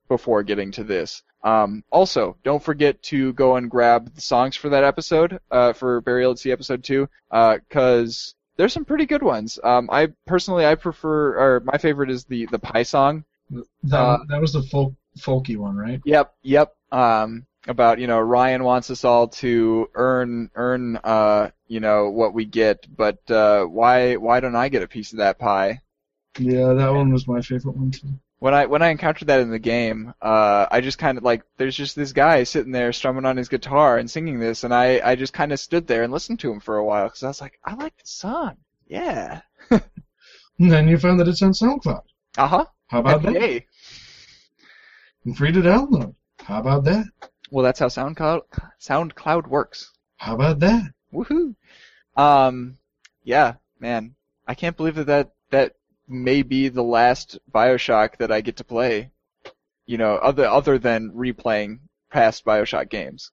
Speaker 1: before getting to this. Um, also, don't forget to go and grab the songs for that episode, uh, for Burial at Sea episode two, because there's some pretty good ones. Um, I personally, I prefer, or my favorite is the the Pie song.
Speaker 2: That,
Speaker 1: Uh,
Speaker 2: that was the folk, folky one, right?
Speaker 1: Yep, yep. Um, about you know Ryan wants us all to earn earn uh you know what we get, but uh, why why don't I get a piece of that pie?
Speaker 2: Yeah, that one was my favorite one too.
Speaker 1: when I when I encountered that in the game, uh, I just kind of like there's just this guy sitting there strumming on his guitar and singing this, and I I just kind of stood there and listened to him for a while because I was like, I like the song, yeah,
Speaker 2: And then you found that it's on SoundCloud.
Speaker 1: uh huh,
Speaker 2: How about that?
Speaker 1: yay.
Speaker 2: And free to download. How about that?
Speaker 1: Well, that's how SoundCloud SoundCloud works.
Speaker 2: How about that?
Speaker 1: Woohoo! Um, yeah, man, I can't believe that that that may be the last Bioshock that I get to play. You know, other other than replaying past Bioshock games.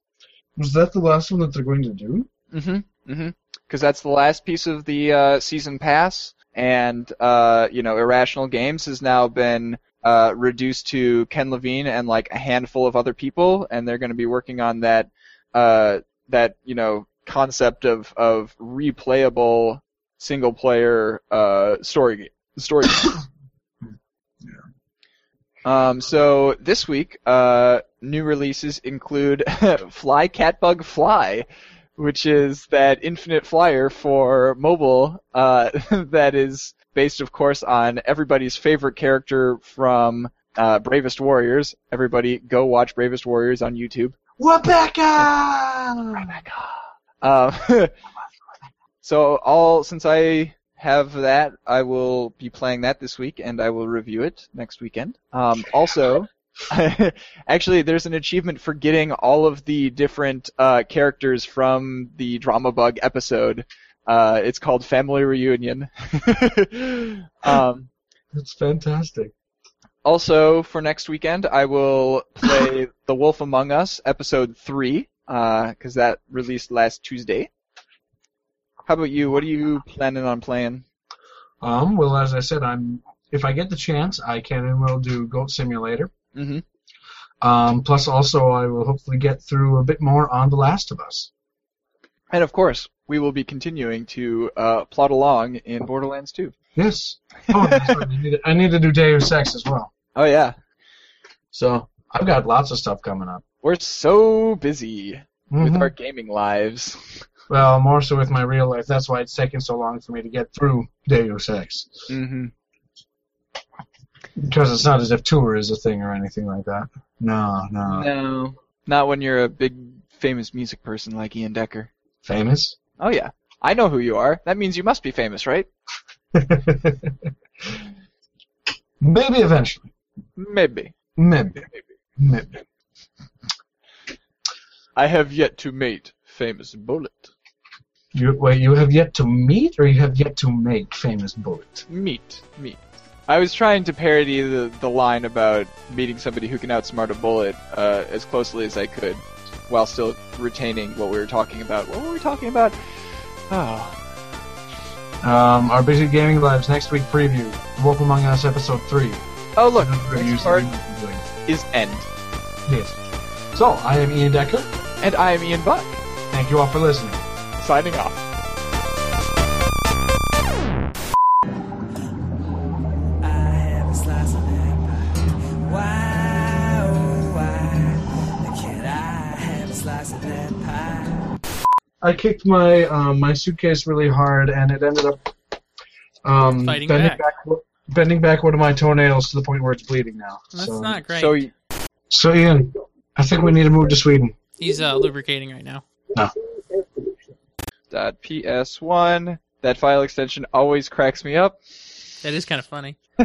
Speaker 2: Was that the last one that they're going to do?
Speaker 1: Mm-hmm. Mm-hmm. Because that's the last piece of the uh, season pass, and uh, you know, Irrational Games has now been uh, reduced to Ken Levine and like a handful of other people, and they're going to be working on that uh, that you know concept of of replayable single player uh, story story. Um, so this week, uh, new releases include Fly Catbug Fly, which is that infinite flyer for mobile, uh, that is based, of course, on everybody's favorite character from, uh, Bravest Warriors. Everybody go watch Bravest Warriors on YouTube.
Speaker 2: Rebecca!
Speaker 1: Um, so all, since I have that, I will be playing that this week, and I will review it next weekend. Um, also, actually, there's an achievement for getting all of the different uh, characters from the Drama Bug episode. Uh, it's called Family Reunion. um,
Speaker 2: That's fantastic.
Speaker 1: also, for next weekend, I will play The Wolf Among Us, episode 3. because that released last Tuesday. How about you? What are you planning on playing?
Speaker 2: Um, well, as I said, I'm if I get the chance, I can and will do Goat Simulator.
Speaker 1: Mm-hmm.
Speaker 2: Um, plus, also, I will hopefully get through a bit more on The Last of Us.
Speaker 1: And of course, we will be continuing to uh, plot along in Borderlands 2.
Speaker 2: Yes. Oh, right. I, need to, I need to do Deus Ex as well.
Speaker 1: Oh yeah,
Speaker 2: So I've got lots of stuff coming up.
Speaker 1: we're so busy with
Speaker 2: Mhm.
Speaker 1: our gaming lives.
Speaker 2: Well, more so with my real life. That's why it's taken so long for me to get through Deus Ex.
Speaker 1: Mm-hmm.
Speaker 2: Because it's not as if tour is a thing or anything like that. No, no.
Speaker 1: No, not when you're a big famous music person like Ian Decker.
Speaker 2: Famous?
Speaker 1: Oh yeah, I know who you are. That means you must be famous, right?
Speaker 2: Maybe eventually.
Speaker 1: Maybe.
Speaker 2: Maybe. Maybe. Maybe.
Speaker 1: I have yet to mate famous Bullet.
Speaker 2: You, wait, you have yet to meet or you have yet to make Famous Bullet?
Speaker 1: Meet. Meet. I was trying to parody the, the line about meeting somebody who can outsmart a bullet uh, as closely as I could, while still retaining what we were talking about. What were we talking about? Oh,
Speaker 2: Um, our Busy Gaming Lives next week preview. Wolf Among Us episode 3.
Speaker 1: oh look, next part
Speaker 2: that we've been doing.
Speaker 1: is end.
Speaker 2: Yes. So, I am Ian Decker.
Speaker 1: And I am Ian Buck,
Speaker 2: Thank you all for listening.
Speaker 1: signing off.
Speaker 5: I
Speaker 2: kicked my um, my suitcase really hard, and it ended up um, bending
Speaker 7: back.
Speaker 2: bending back one of my toenails to the point where it's bleeding now.
Speaker 7: That's
Speaker 2: so,
Speaker 7: not great.
Speaker 1: So
Speaker 2: So Ian, I think we need to move to Sweden.
Speaker 7: He's uh, lubricating right now. No.
Speaker 1: dot ps1. That file extension always cracks me up.
Speaker 7: That is kind of funny.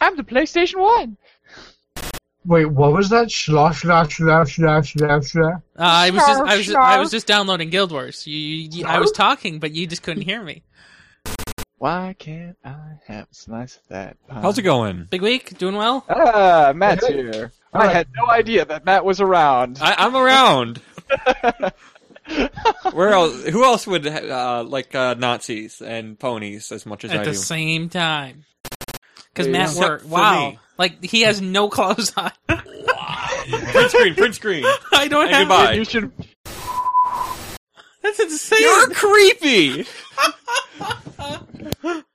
Speaker 1: I'm the PlayStation One.
Speaker 2: Wait, what was that? Schla schla schla schla schla schla.
Speaker 7: Uh, I was just, I was, just, I was just downloading Guild Wars. You, you, you, I was talking, but you just couldn't hear me.
Speaker 1: Why can't I have a slice of that? Pie?
Speaker 8: How's it going?
Speaker 7: Big week, doing well.
Speaker 1: Ah, Matt's
Speaker 2: Good.
Speaker 1: here.
Speaker 2: All
Speaker 1: I
Speaker 2: right.
Speaker 1: had no idea that Matt was around.
Speaker 8: I, I'm around. Where else? Who else would uh, like uh, Nazis and ponies as much as
Speaker 7: At
Speaker 8: I do?
Speaker 7: At the same time. Because masks
Speaker 8: are
Speaker 7: wow,
Speaker 8: me.
Speaker 7: like he has no clothes on.
Speaker 8: print screen, print screen.
Speaker 7: I don't
Speaker 8: and
Speaker 7: have.
Speaker 8: Goodbye.
Speaker 1: You should.
Speaker 7: That's insane.
Speaker 8: You're creepy.